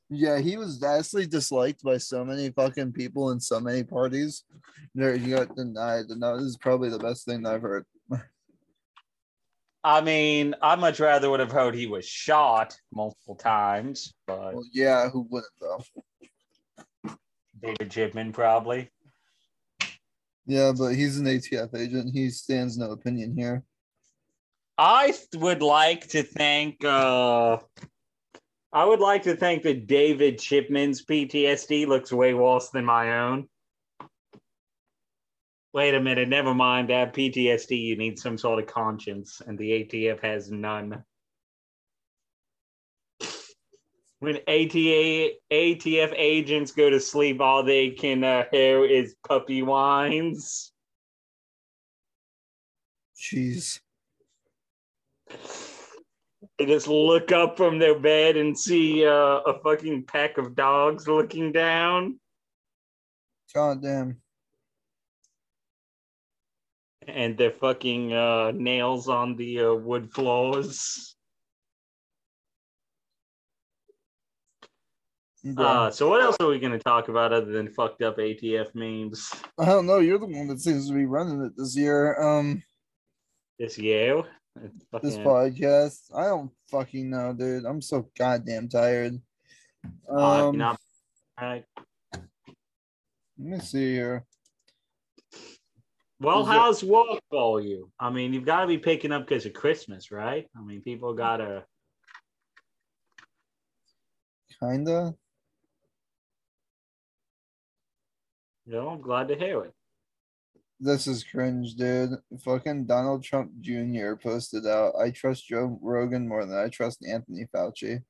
Yeah, he was vastly disliked by so many fucking people in so many parties. There, he got denied, and that is probably the best thing I've heard. I mean, I much rather would have heard he was shot multiple times, but Well, yeah, who wouldn't though? David Chipman probably. Yeah, but he's an ATF agent. He stands no opinion here. I would like to thank. uh I would like to think that David Chipman's PTSD looks way worse than my own. Wait a minute, never mind. To have PTSD, you need some sort of conscience, and the ATF has none. When ATA, ATF agents go to sleep, all they can uh, hear is puppy whines. Jeez. They just look up from their bed and see uh, a fucking pack of dogs looking down, God damn. and their fucking uh, nails on the uh, wood floors. Uh, so what else are we gonna talk about other than fucked up ATF memes I don't know. You're the one that seems to be running it this year. Um, this year? This podcast. I don't fucking know, dude. I'm so goddamn tired. uh, Um, you know, I- let me see here. well, Is it- how's work for you? I mean, you've got to be picking up because of Christmas, right? I mean, people gotta. Kinda. You know, I'm glad to hear it. This is cringe, dude. Fucking Donald Trump Jr. posted out. I trust Joe Rogan more than I trust Anthony Fauci.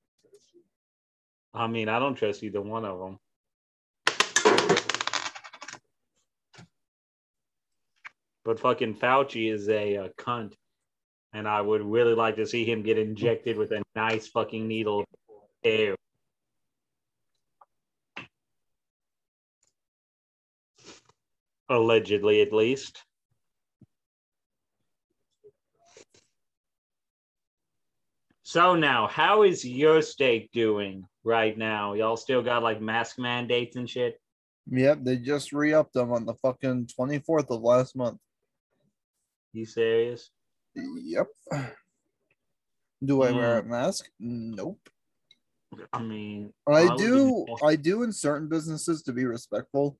I mean, I don't trust either one of them. But fucking Fauci is a, uh cunt, and I would really like to see him get injected with a nice fucking needle. Ew. Allegedly, at least. So now, how is your state doing right now? Y'all still got like mask mandates and shit? Yep, they just re-upped them on the fucking 24th of last month. You serious? Yep. Do I wear a Hmm. mask? Nope. I mean, I would do I do in certain businesses to be respectful.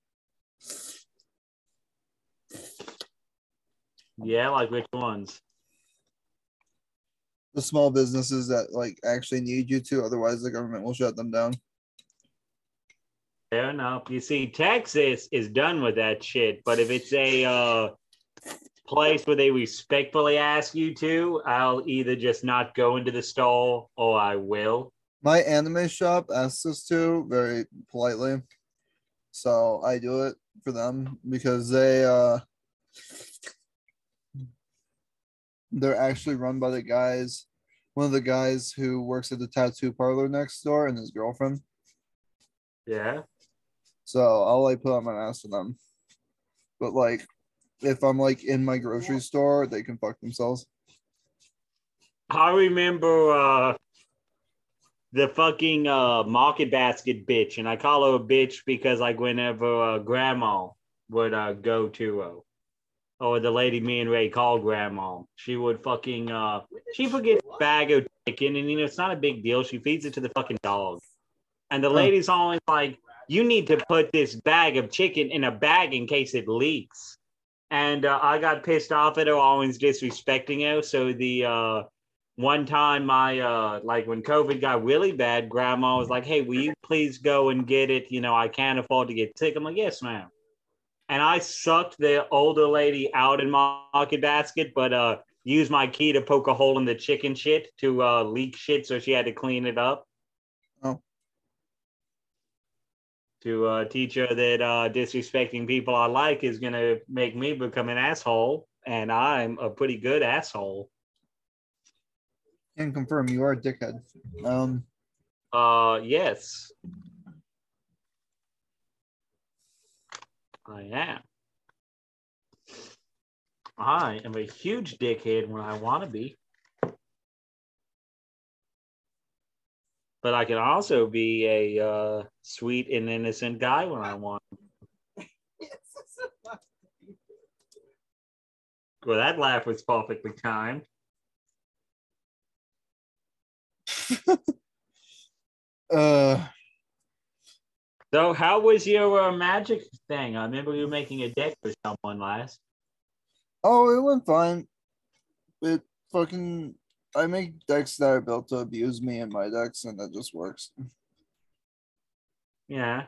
Yeah, like which ones? The small businesses that like actually need you to, otherwise the government will shut them down. Fair enough. You see, Texas is done with that shit, but if it's a uh, place where they respectfully ask you to, I'll either just not go into the store or I will. My anime shop asks us to very politely. So I do it for them because they uh they're actually run by the guys one of the guys who works at the tattoo parlor next door and his girlfriend. Yeah. So I'll like put on my mask for them. But like if I'm like in my grocery store, they can fuck themselves. I remember uh, the fucking uh, market basket bitch, and I call her a bitch because like whenever uh, grandma would uh, go to or the lady me and Ray call grandma. She would fucking uh she get a bag of chicken and you know it's not a big deal. She feeds it to the fucking dog. And the lady's always like, you need to put this bag of chicken in a bag in case it leaks. And uh, I got pissed off at her, always disrespecting her. So the uh one time my uh like when COVID got really bad, grandma was like, Hey, will you please go and get it? You know, I can't afford to get sick. I'm like, Yes, ma'am and I sucked the older lady out in market basket, but uh used my key to poke a hole in the chicken shit to uh leak shit, so she had to clean it up. Oh. To uh, teach her that uh, disrespecting people I like is gonna make me become an asshole, and I'm a pretty good asshole. Can confirm you are a dickhead. Um, Uh, yes, I am. I am a huge dickhead when I want to be. But I can also be a uh, sweet and innocent guy when I want. Well, that laugh was perfectly timed. uh, So, how was your uh, magic thing? I remember you were making a deck for someone last. oh, it went fine. It fucking, I make decks that are built to abuse me and my decks, and that just works. Yeah.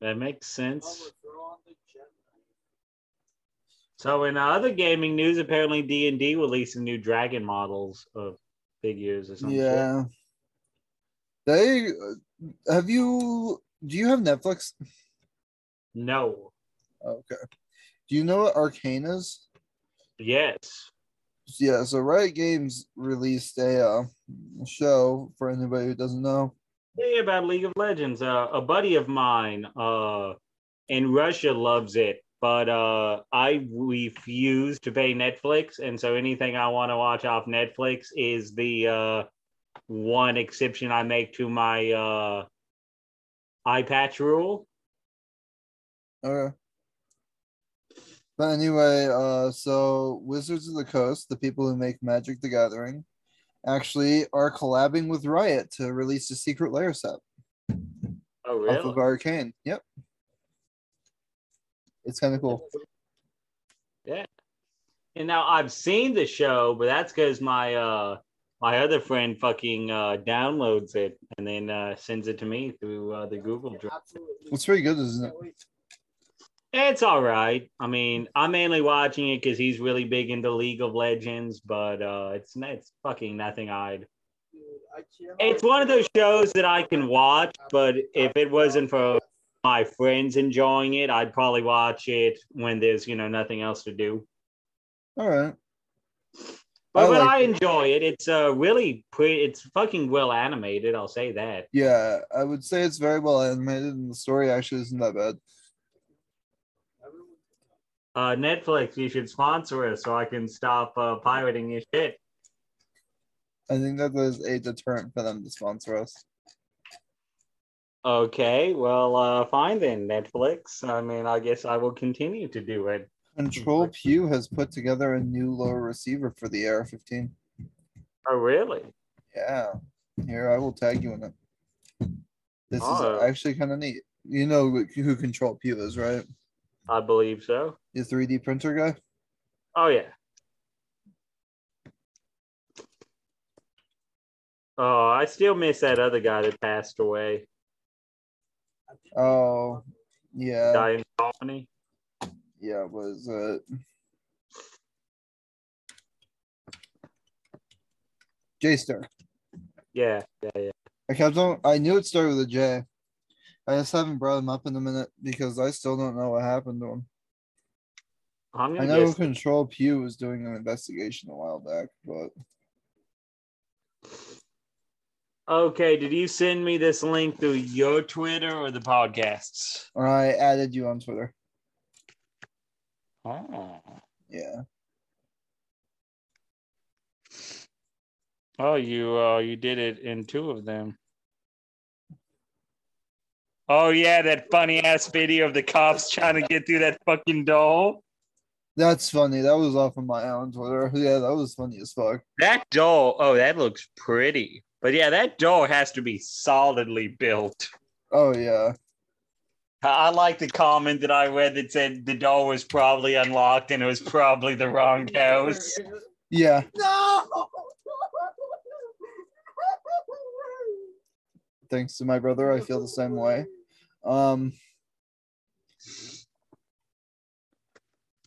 That makes sense. So in other gaming news, apparently D and D releasing new dragon models of figures or something. Yeah. They have you? Do you have Netflix? No. Okay. Do you know what Arcane is? Yes. Yeah. So Riot Games released a uh, show for anybody who doesn't know. Yeah, about League of Legends. Uh, a buddy of mine uh, in Russia loves it, but uh, I refuse to pay Netflix, and so anything I want to watch off Netflix is the uh, one exception I make to my uh, eye patch rule. Okay. But anyway, uh, so Wizards of the Coast, the people who make Magic the Gathering, actually are collabing with Riot to release a secret layer set Oh, off of? Arcane. Yep. It's kind of cool. Yeah. And now I've seen the show, but that's because my uh my other friend fucking uh downloads it and then uh sends it to me through uh, the Google Drive. It's pretty good, isn't it? It's all right. I mean, I'm mainly watching it because he's really big into League of Legends, but uh it's it's fucking nothing I'd. It's one of those shows that I can watch, but if it wasn't for my friends enjoying it, I'd probably watch it when there's you know nothing else to do. All right. But, I but like I enjoy it. It's uh really pretty. It's fucking well animated. I'll say that. Yeah, I would say it's very well animated, and the story actually isn't that bad. Uh, Netflix, you should sponsor us so I can stop uh, pirating your shit. I think that was a deterrent for them to sponsor us. Okay, well, uh, fine then, Netflix. I mean, I guess I will continue to do it. Control Pew has put together a new lower receiver for the AR-15. Oh, really? Yeah, here I will tag you in it. This Oh. is actually kind of neat. You know who Control Pew is, right? I believe so. The 3D printer guy. Oh yeah. Oh, I still miss that other guy that passed away. Oh, yeah, Guy in Albany. Yeah. Was it J Star? Yeah, yeah, yeah. I kept on. I knew it started with a J. I just haven't brought him up in a minute because I still don't know what happened to him. I'm I know guess. Control Pew was doing an investigation a while back, but Okay, did you send me this link through your Twitter or the podcasts? Or I added you on Twitter. Oh. Yeah. Oh, you uh you did it in two of them. Oh yeah, that funny ass video of the cops trying to get through that fucking door. That's funny. That was off of my own Twitter. Yeah, that was funny as fuck. That door, oh, that looks pretty. But yeah, that door has to be solidly built. Oh yeah. I I like the comment that I read that said the door was probably unlocked and it was probably the wrong house. Yeah. No. Thanks to my brother, I feel the same way. Um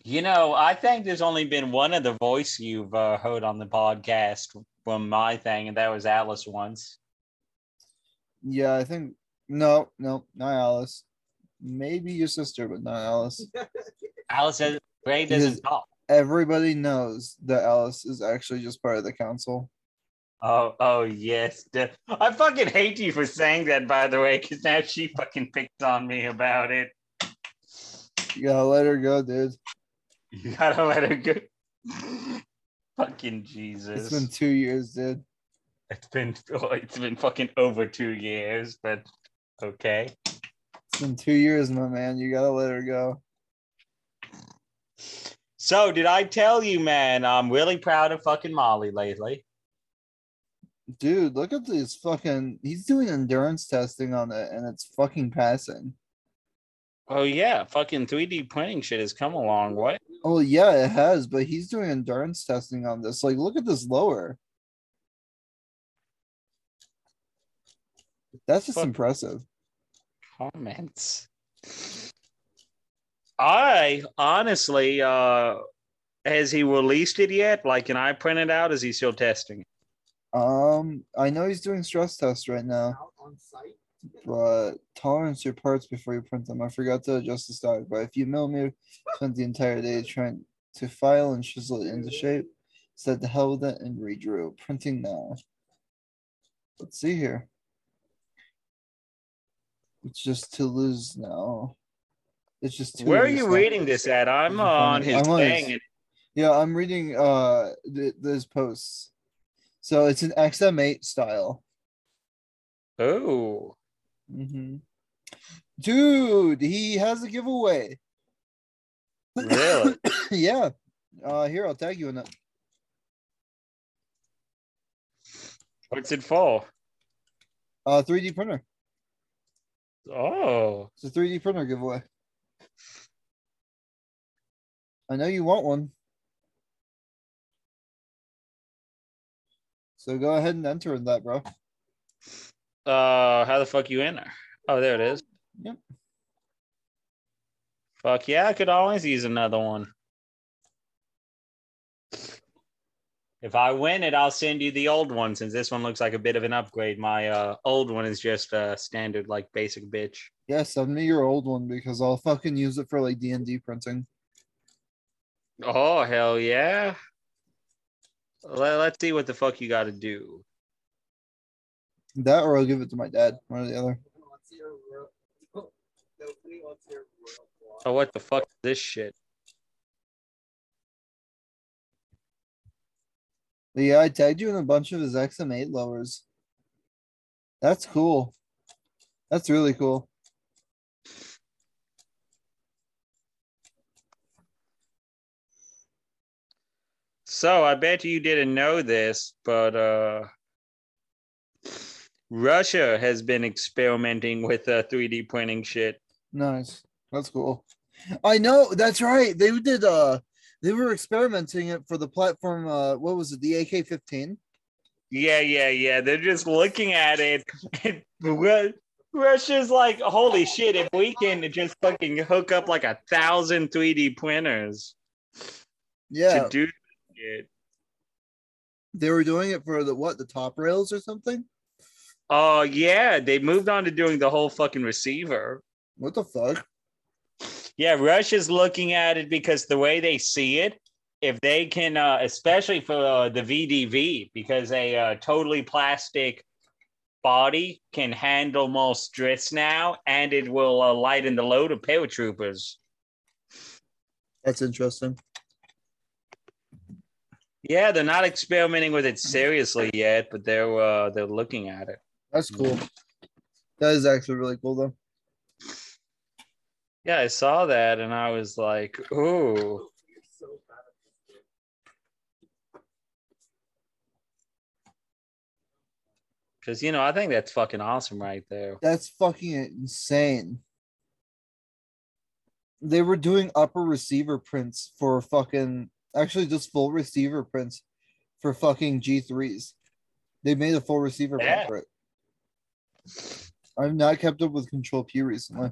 You know, I think there's only been one other voice you've uh, heard on the podcast from my thing, and that was Alice once. yeah, I think no, no, not Alice. Maybe your sister, but not Alice. Alice says Ray doesn't talk. Everybody knows that Alice is actually just part of the council. Oh, oh yes. I fucking hate you for saying that, by the way, because now she fucking picked on me about it. You gotta let her go, dude. You gotta let her go. fucking Jesus. It's been two years, dude. It's been oh, it's been fucking over two years, but okay. Been two years, my man. You gotta let her go. So did I tell you, man? I'm really proud of fucking Molly lately. Dude, look at this fucking he's doing endurance testing on it and it's fucking passing. Oh yeah, fucking 3D printing shit has come a long way. Oh yeah, it has, but he's doing endurance testing on this. Like, look at this lower. That's just Fuck. impressive. Comments. I honestly, uh, has he released it yet? Like, can I print it out? Is he still testing? Um, I know he's doing stress tests right now, on site. but tolerance your parts before you print them. I forgot to adjust the stock by a few millimeters. Spent the entire day trying to file and chisel it into shape. Said the hell with it and redrew. Printing now. Let's see here. It's just to lose now. It's just Where are you now. reading this at? I'm on his I'm on his- thing. Yeah, I'm reading uh th- those posts. So it's an XM8 style. Oh, hmm Dude, he has a giveaway. really? yeah. Uh here, I'll tag you in it. What's it for? Uh 3D printer. Oh, It's a 3D printer giveaway. I know you want one. So go ahead and enter in that, bro. uh, how the fuck you in there? Oh, there it is. Yep. Fuck yeah, I could always use another one. If I win it, I'll send you the old one since this one looks like a bit of an upgrade. My uh, old one is just uh, standard, like basic bitch. Yeah, send me your old one because I'll fucking use it for like D and D printing. Oh, hell yeah. Let, let's see what the fuck you got to do. That or I'll give it to my dad. One or the other. What's your world? Nobody wants your world. Oh, what the fuck is this shit? But yeah, I tagged you in a bunch of his XM8 lowers. That's cool. That's really cool. So I bet you didn't know this, but uh, Russia has been experimenting with uh, 3D printing shit. Nice. That's cool. I know. That's right. They did. Uh, they were experimenting it for the platform. Uh, what was it? The AK-15. Yeah, yeah, yeah. They're just looking at it. And Ru- Russia's like, holy shit, if we can just fucking hook up like a thousand 3D printers Yeah, to do it. they were doing it for the what? The top rails or something? Oh, yeah. They moved on to doing the whole fucking receiver. What the fuck? Yeah, Russia's looking at it because the way they see it, if they can, uh, especially for uh, the VDV, because a uh, totally plastic body can handle more stress now, and it will uh, lighten the load of paratroopers. That's interesting. Yeah, they're not experimenting with it seriously yet, but they're uh, they're looking at it. That's cool. That is actually really cool though. Yeah, I saw that and I was like, ooh. Because, you know, I think that's fucking awesome right there. That's fucking insane. They were doing upper receiver prints for fucking actually just full receiver prints for fucking G3s. They made a full receiver Yeah. print for it. I've not kept up with Control P recently.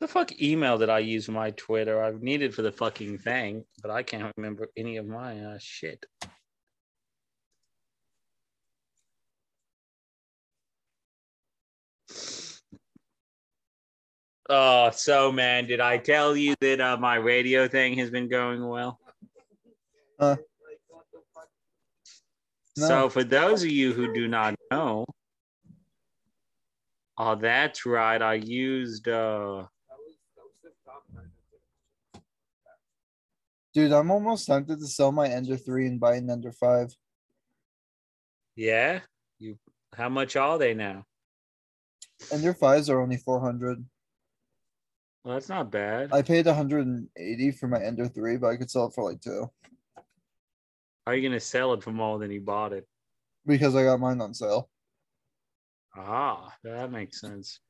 The fuck email did I use for my Twitter? I've needed for the fucking thing, but I can't remember any of my uh, shit. Oh, so man, did I tell you that uh, my radio thing has been going well? Uh, So, for those of you who do not know, oh, that's right. I used uh, Dude, I'm almost tempted to sell my Ender 3 and buy an Ender 5. yeah. You, how much are they now? Ender 5s are only 400. Well, that's not bad. I paid 180 for my Ender 3, but I could sell it for like two How are you gonna sell it for more than you bought it? because I got mine on sale. Ah, that makes sense.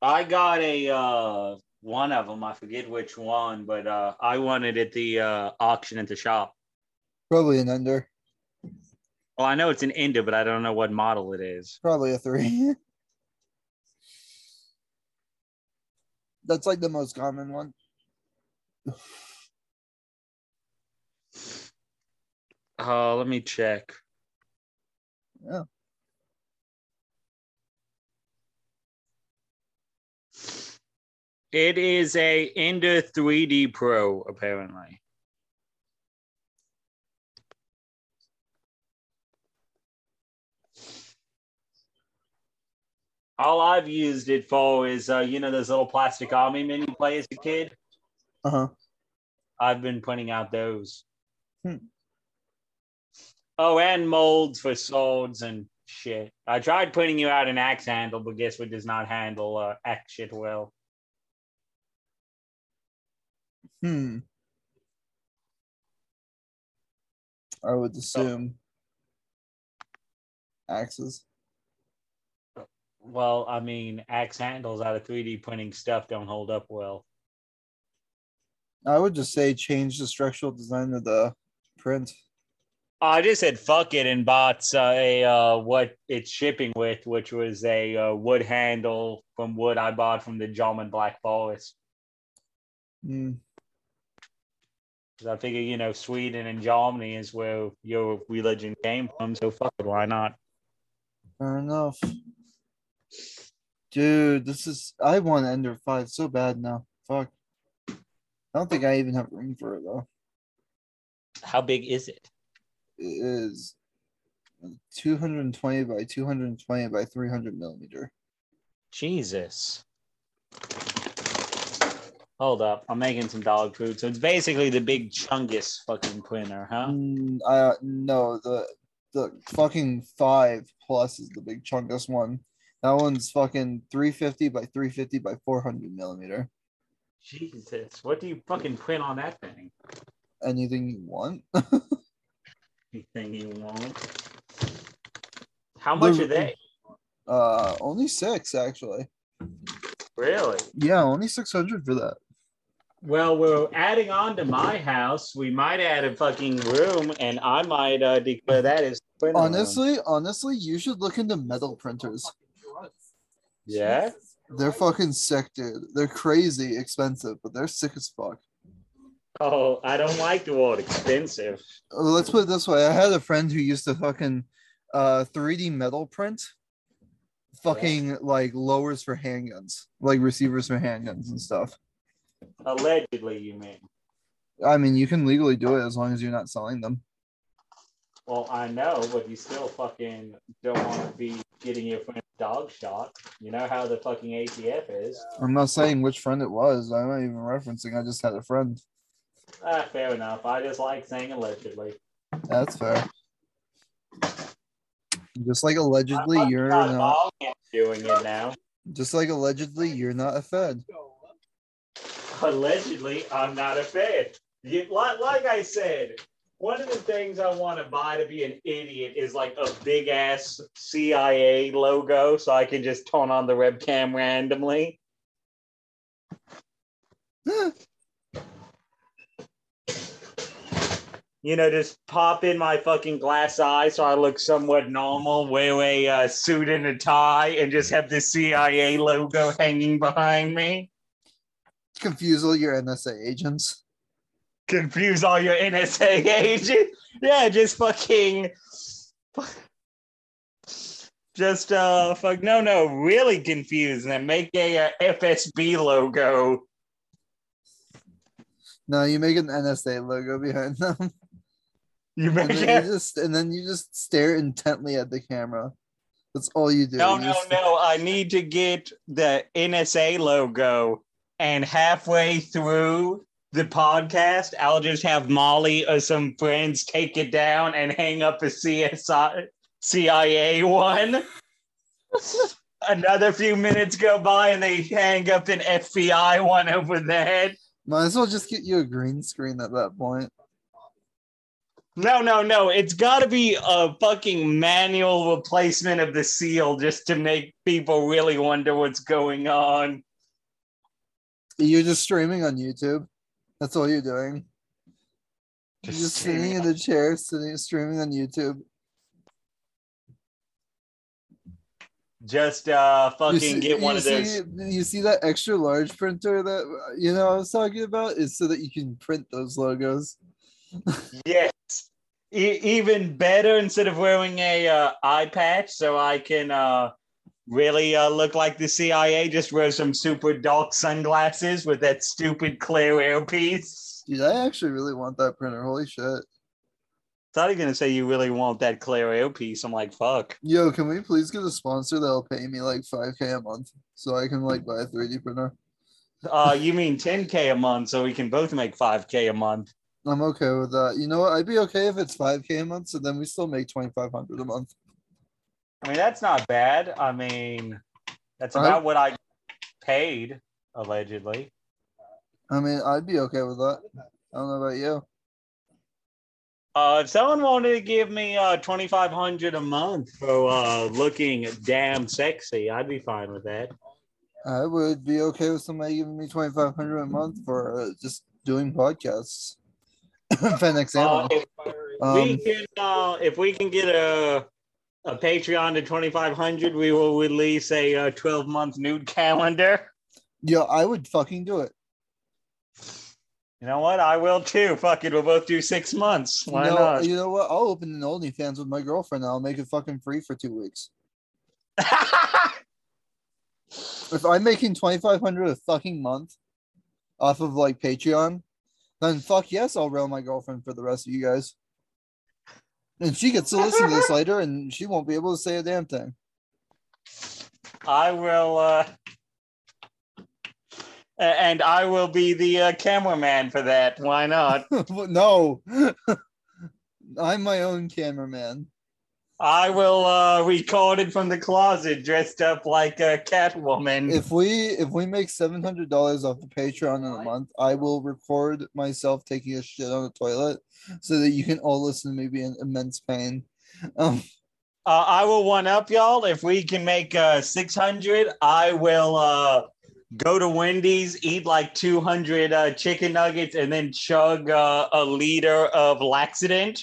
I got a uh one of them. I forget which one, but uh I won it at the uh auction at the shop. Probably an Ender. Well, I know it's an Ender, but I don't know what model it is. Probably a 3. That's like the most common one. Uh, let me check. Yeah. It is a Ender 3D Pro, apparently. All I've used it for is, uh, you know, those little plastic army men you play as a kid. Uh huh. I've been putting out those. Hmm. Oh, and molds for swords and shit. I tried putting you out an axe handle, but guess what does not handle uh, axe shit well? Hmm. I would assume axes. Well, I mean, axe handles out of 3D printing stuff don't hold up well. I would just say change the structural design of the print. I just said fuck it and bought uh, a uh, what it's shipping with, which was a uh, wood handle from wood I bought from the German Black Forest. Hmm. 'Cause I figure, you know, Sweden and Germany is where your religion came from, so fuck it, why not? Fair enough. Dude, this is I want Ender 5 so bad now. Fuck. I don't think I even have room for it though. How big is it? It is 220 by 220 by 300 millimeter. Jesus. Hold up, I'm making some dog food. So it's basically the big Chungus fucking printer, huh? Mm, I no the the fucking five plus is the big chungus one. That one's fucking 350 by 350 by 400 millimeter. Jesus, what do you fucking print on that thing? Anything you want. Anything you want? How much The- are they? Uh, only six actually. Really? Yeah, only 600 for that. Well, we're adding on to my house. We might add a fucking room, and I might uh, declare that as printer room. Honestly, honestly, you should look into metal printers. Yeah. They're fucking sick, dude. They're crazy expensive, but they're sick as fuck. Oh, I don't like the word expensive. Let's put it this way. I had a friend who used to fucking uh 3D metal print fucking like lowers for handguns, like receivers for handguns and stuff. Allegedly, you mean? I mean, you can legally do it as long as you're not selling them. Well, I know, but you still fucking don't want to be getting your friend's dog shot. You know how the fucking ATF is. I'm not saying which friend it was. I'm not even referencing. I just had a friend. Ah, fair enough. I just like saying allegedly. That's fair. Just like allegedly you're not not. doing it now. Just like allegedly you're not a Fed. Allegedly, I'm not a Fed. You, like, like I said, one of the things I want to buy to be an idiot is like a big ass CIA logo so I can just turn on the webcam randomly. You know, just pop in my fucking glass eye so I look somewhat normal, wear a uh, suit and a tie, and just have the CIA logo hanging behind me. Confuse all your NSA agents. confuse all your NSA agents. Yeah, just fucking. Just uh, fuck no, no, really confuse them. Make a, uh FSB logo. No, you make an NSA logo behind them. You And make then it. you just and then you just stare intently at the camera. That's all you do. No, You no, no. I need to get the NSA logo, and halfway through the podcast, I'll just have Molly or some friends take it down and hang up a CSI, CIA one. Another few minutes go by, and they hang up an FBI one over their head. Might as well just get you a green screen at that point. No, no, no. It's got to be a fucking manual replacement of the seal just to make people really wonder what's going on. You're just streaming on YouTube. That's all you're doing. You're Just just sitting in the chair, sitting streaming on YouTube. Just uh fucking see, get one of those. you see that extra large printer that you know I was talking about is so that you can print those logos. Yes. E- even better instead of wearing a uh, eye patch so I can uh really uh, look like the CIA, just wear some super dark sunglasses with that stupid clear earpiece. Dude, I actually really want that printer. Holy shit. Thought you were gonna say you really want that clear earpiece. I'm like, fuck. Yo, can we please get a sponsor that'll pay me like 5k a month so I can like buy a 3D printer? Uh you mean 10k a month so we can both make 5k a month. I'm okay with that. You know what? I'd be okay if it's 5k a month, so then we still make 2500 a month. I mean, that's not bad. I mean, that's I- about what I paid, allegedly. I mean, I'd be okay with that. I don't know about you. Uh, if someone wanted to give me uh twenty five hundred a month for uh looking damn sexy, I'd be fine with that. I would be okay with somebody giving me 2500 a month for uh, just doing podcasts. Fenix Uh, if Um, we can, uh, if we can get a a Patreon to twenty five hundred, we will release a uh, twelve month nude calendar. yeah, I would fucking do it. You know what? I will too. Fuck it, we'll both do six months. Why no, not? You know what? I'll open an OnlyFans with my girlfriend. and I'll make it fucking free for two weeks. If I'm making 2500 a fucking month off of like Patreon, then fuck yes, I'll rail my girlfriend for the rest of you guys. And she gets to listen to this later and she won't be able to say a damn thing. I will, uh, and I will be the uh, cameraman for that. Why not? no. I'm my own cameraman. I will uh, record it from the closet, dressed up like a Catwoman. If we if we make seven hundred dollars off the Patreon in a month, I will record myself taking a shit on the toilet so that you can all listen to me be in immense pain. Um, Uh, I will one up y'all. If we can make uh, 600, I will uh, go to Wendy's, eat like 200 uh, chicken nuggets, and then chug uh, a liter of laxative.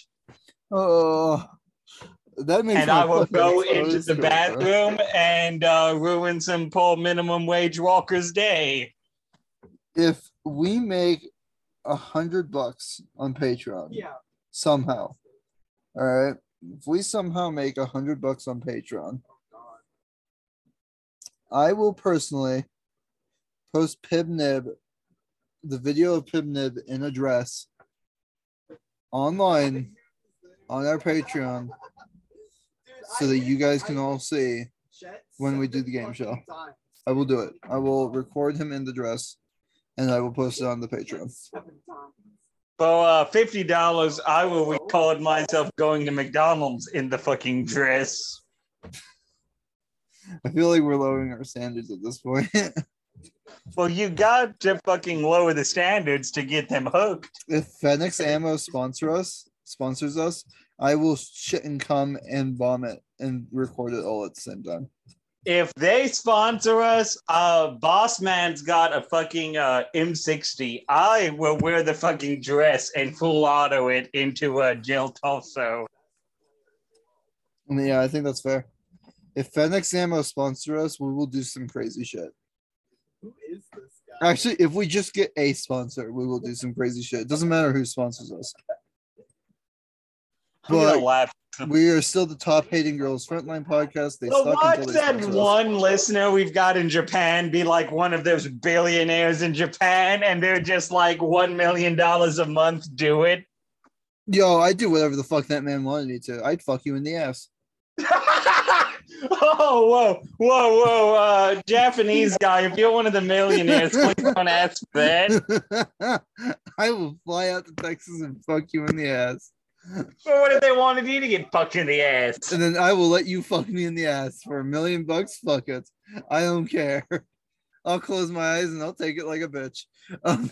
oh, that makes And I will go into the hurt, bro. bathroom and uh, ruin some poor minimum wage walker's day. If we make a hundred bucks on Patreon, Yeah. somehow, all right. If we somehow make a hundred bucks on Patreon, I will personally post Pibnib, the video of Pibnib in a dress online on our Patreon so that you guys can all see when we do the game show. I will do it. I will record him in the dress and I will post it on the Patreon. For uh, fifty dollars, I will record myself going to McDonald's in the fucking dress. I feel like we're lowering our standards at this point. Well, you got to fucking lower the standards to get them hooked. if Phoenix Ammo sponsor us, sponsors us, I will shit and come and vomit and record it all at the same time. If they sponsor us, uh, Boss Man's got a fucking uh, M60. I will wear the fucking dress and full auto it into a Jill Tulso. And yeah, I think that's fair. If Phoenix Ammo sponsor us, we will do some crazy shit. Who is this guy? Actually, if we just get a sponsor, we will do some crazy shit. It doesn't matter who sponsors us. I'm gonna But laugh. we are still the top hating girls frontline podcast. They So suck watch until that sponsor us. one listener we've got in Japan be like one of those billionaires in Japan, and they're just like one million dollars a month. Do it. Yo, I do whatever the fuck that man wanted me to. I'd fuck you in the ass. oh, whoa, whoa, whoa, uh, Japanese guy. If you're one of the millionaires, please don't ask for that. I will fly out to Texas and fuck you in the ass. But what if they wanted you to get fucked in the ass? And then I will let you fuck me in the ass for a million bucks. Fuck it. I don't care. I'll close my eyes and I'll take it like a bitch. Um,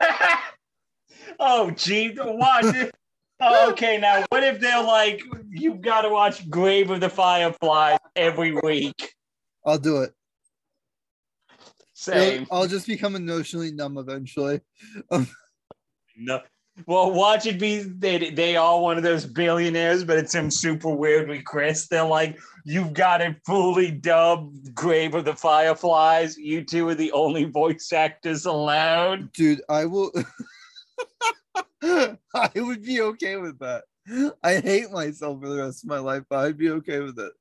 oh, gee, watch. Oh, okay, now what if they're like, you've got to watch Grave of the Fireflies every week? I'll do it. Same. I'll just become emotionally numb eventually. No. Well, watch it be they they are one of those billionaires, but it's some super weird request. They're like, you've got it fully dubbed Grave of the Fireflies. You two are the only voice actors allowed. Dude, I will. I would be okay with that. I hate myself for the rest of my life, but I'd be okay with it.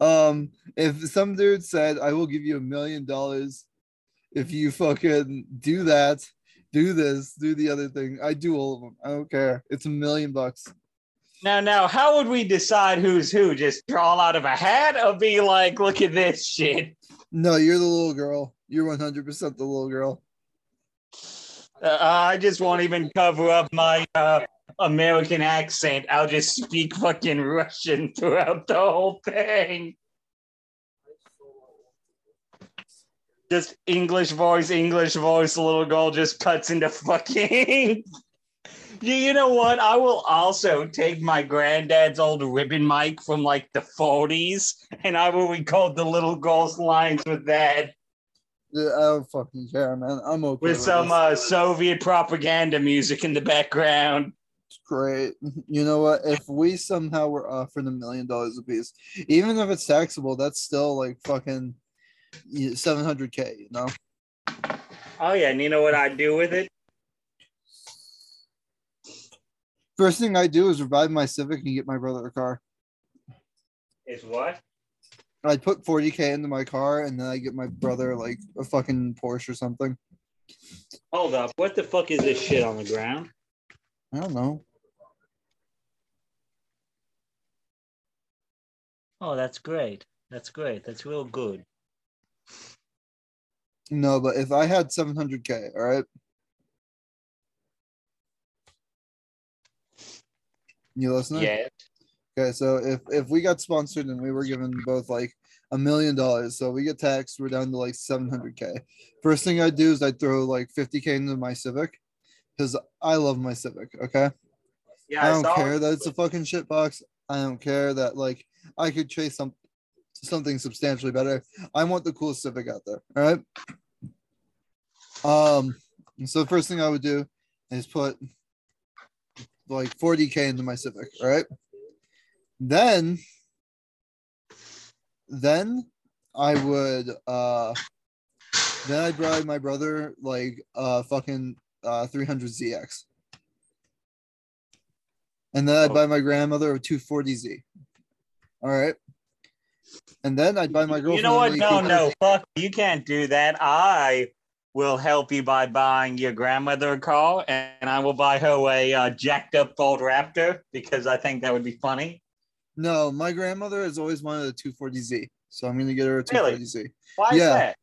Um, if some dude said, I will give you a million dollars if you fucking do that, do this, do the other thing, I do all of them. I don't care. It's a million bucks. Now, now, how would we decide who's who? Just draw out of a hat or be like, look at this shit? No, you're the little girl. You're 100% the little girl. Uh, I just won't even cover up my uh, American accent. I'll just speak fucking Russian throughout the whole thing. Just English voice, English voice. Little girl just cuts into fucking. you, you know what? I will also take my granddad's old ribbon mic from like the 40s and I will record the little girl's lines with that. Yeah, I don't fucking care, man. I'm okay with with some uh, Soviet propaganda music in the background. It's great. You know what? If we somehow were offered a million dollars a piece, even if it's taxable, that's still like fucking seven hundred k. You know? Oh yeah, and you know what I'd do with it? First thing I do is revive my Civic and get my brother a car. Is what? I'd put forty k into my car and then I get my brother like a fucking Porsche or something. Hold up, what the fuck is this shit on the ground? I don't know. Oh, that's great. That's great. That's real good. No, but if I had seven hundred k, all right. You listening? Yeah. Okay, so if if we got sponsored and we were given both like a million dollars, so we get taxed, we're down to like seven hundred k. First thing I'd do is I'd throw like fifty k into my Civic because I love my Civic. Okay, Yeah, I don't care that it's a fucking shit box. I don't care that like I could chase some something substantially better. I want the coolest Civic out there. All right. Um. So the first thing I would do is put like 40k into my Civic. All right. Then, then I would uh, then I'd buy my brother like uh fucking uh 300 ZX. And then I'd buy my grandmother a 240Z. All right. And then I'd buy my girlfriend. You know what? No, no, fuck. You can't do that. I will help you by buying your grandmother a car, and I will buy her a uh, jacked up Ford Raptor because I think that would be funny. No, my grandmother has always wanted a 240Z. So I'm gonna get her a 240Z. Why is Yeah. that?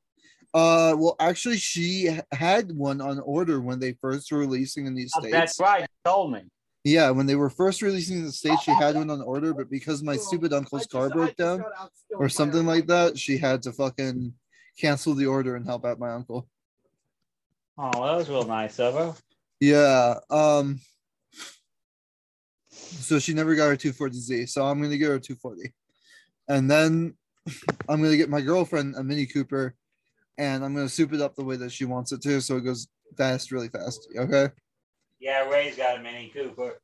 Uh, well, actually, she had one on order when they first were releasing in these Oh, states. That's right. You told me. Yeah, when they were first releasing in the states, she had one on order, but because my stupid uncle's car broke down or something like that, she had to fucking cancel the order and help out my uncle. Oh, that was real nice of her. Yeah. Um. So she never got her 240Z. So I'm gonna get her a 240, and then I'm gonna get my girlfriend a Mini Cooper, and I'm gonna soup it up the way that she wants it to, so it goes fast, really fast. Okay. Yeah, Ray's got a Mini Cooper.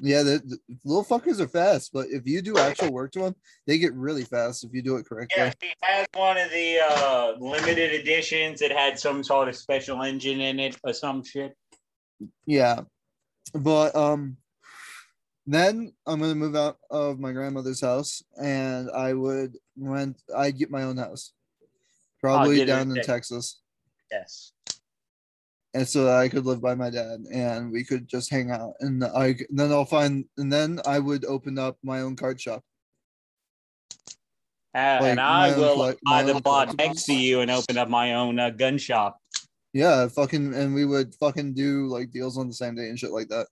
Yeah, the, the little fuckers are fast, but if you do actual work to them, they get really fast if you do it correctly. Yeah, she has one of the uh, limited editions that had some sort of special engine in it or some shit. Yeah. But um then I'm gonna move out of my grandmother's house and I would rent I'd get my own house. Probably down in- Texas. Yes. And so that I could live by my dad and we could just hang out and I then I'll find and then I would open up my own card shop. Uh, Like and I own will buy the collectibles. next to you and open up my own uh, gun shop. Yeah, fucking and we would fucking do like deals on the same day and shit like that.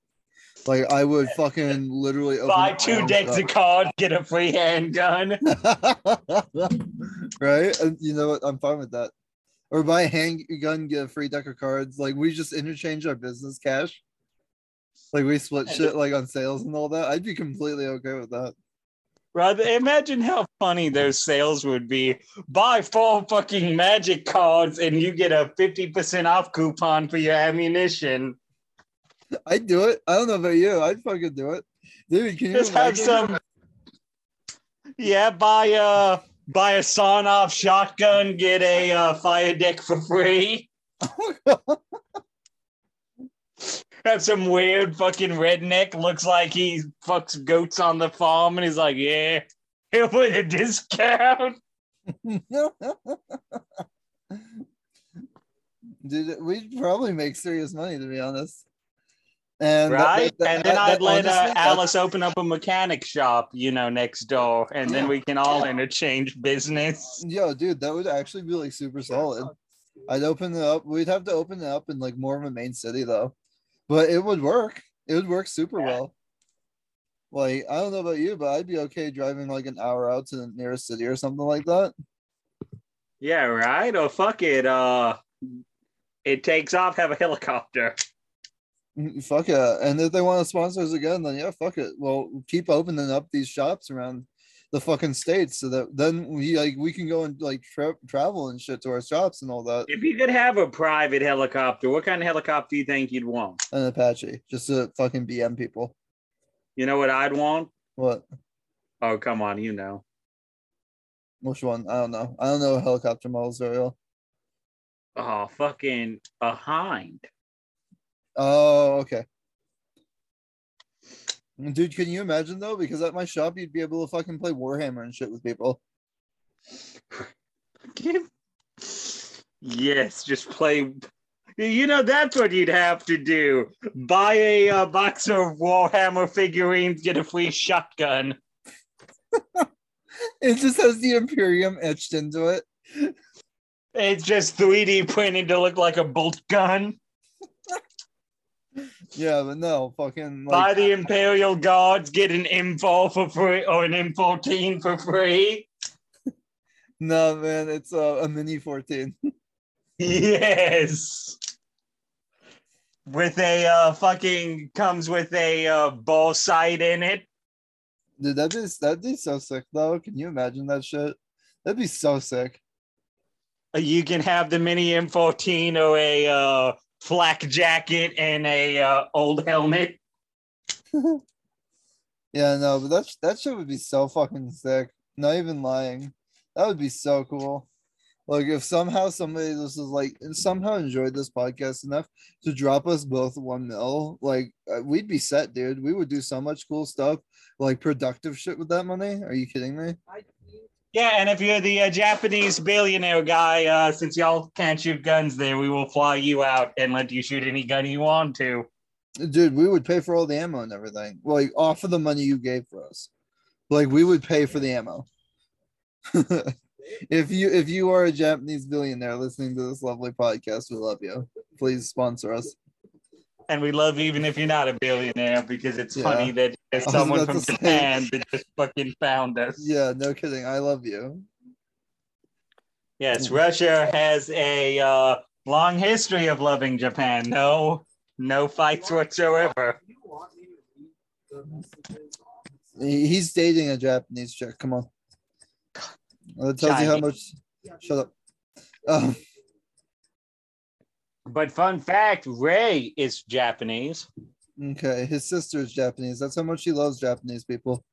Like I would fucking literally open Buy two decks of cards, get a free handgun. right? And you know what? I'm fine with that. Or buy a handgun, get a free deck of cards. Like we just interchange our business cash. Like we split shit like on sales and all that. I'd be completely okay with that. Rather, imagine how funny those sales would be. Buy four fucking magic cards and you get a 50% off coupon for your ammunition. I'd do it. I don't know about you. I'd fucking do it. Dude, can you Just have some. Yeah, buy a buy a sawn off shotgun, get a uh, fire deck for free. Have some weird fucking redneck looks like he fucks goats on the farm, and he's like, "Yeah, here with a discount." Dude, we'd probably make serious money to be honest. And right? that- that- and then that- I'd let honestly, uh, Alice open up a mechanic shop, you know, next door, and then we can all interchange business. Yo, dude, that would actually be like super solid. I'd open it up. We'd have to open it up in like more of a main city though, but it would work. It would work super Yeah. well. Like I don't know about you, but I'd be okay driving like an hour out to the nearest city or something like that. Yeah, right. Or fuck it, uh, it takes off. Have a helicopter. Mm, Fuck it. And if they want to sponsor us again, then yeah, fuck it. Well, keep opening up these shops around the fucking states so that then we like we can go and like tra- travel and shit to our shops and all that. If you could have a private helicopter, what kind of helicopter do you think you'd want? An Apache, just to fucking BM people. You know what I'd want? What? Oh, come on, you know. Which one? I don't know. I don't know helicopter models very well. Oh, fucking a hind. Oh, okay. Dude, can you imagine though? Because at my shop, you'd be able to fucking play Warhammer and shit with people. yes, just play. You know, that's what you'd have to do. Buy a uh, box of Warhammer figurines, get a free shotgun. It just has the Imperium etched into it. It's just 3D printed to look like a bolt gun. Yeah, but no, fucking Buy like, the Imperial Guards, get an M4 for free or an M14 for free. no, man, it's uh, a mini 14. Yes. With a uh, fucking comes with a uh, ball sight in it. Dude, that'd be that'd be so sick though. Can you imagine that shit? That'd be so sick. You can have the mini M14 or a uh, flak jacket and a uh, old helmet. Yeah, no, but that that shit would be so fucking sick. Not even lying. That would be so cool. Like if somehow somebody this is like and somehow enjoyed this podcast enough to drop us both one mil, like uh, we'd be set, dude. We would do so much cool stuff, like productive shit with that money. Are you kidding me? Yeah, and if you're the uh, Japanese billionaire guy, uh, since y'all can't shoot guns there, we will fly you out and let you shoot any gun you want to. Dude, we would pay for all the ammo and everything. Like off of the money you gave for us. Like we would pay for the ammo. if you if you are a Japanese billionaire listening to this lovely podcast, we love you. Please sponsor us. And we love even if you're not a billionaire because it's Yeah. funny that there's someone from Japan that just fucking found us. Yeah, no kidding. I love you. Yes, Russia has a uh, long history of loving Japan. No, no fights whatsoever. He's dating a Japanese chick. Come on. That tells you how much. Shut up. Um, But fun fact, Ray is Japanese. okay, his sister's Japanese. That's how much he loves Japanese people.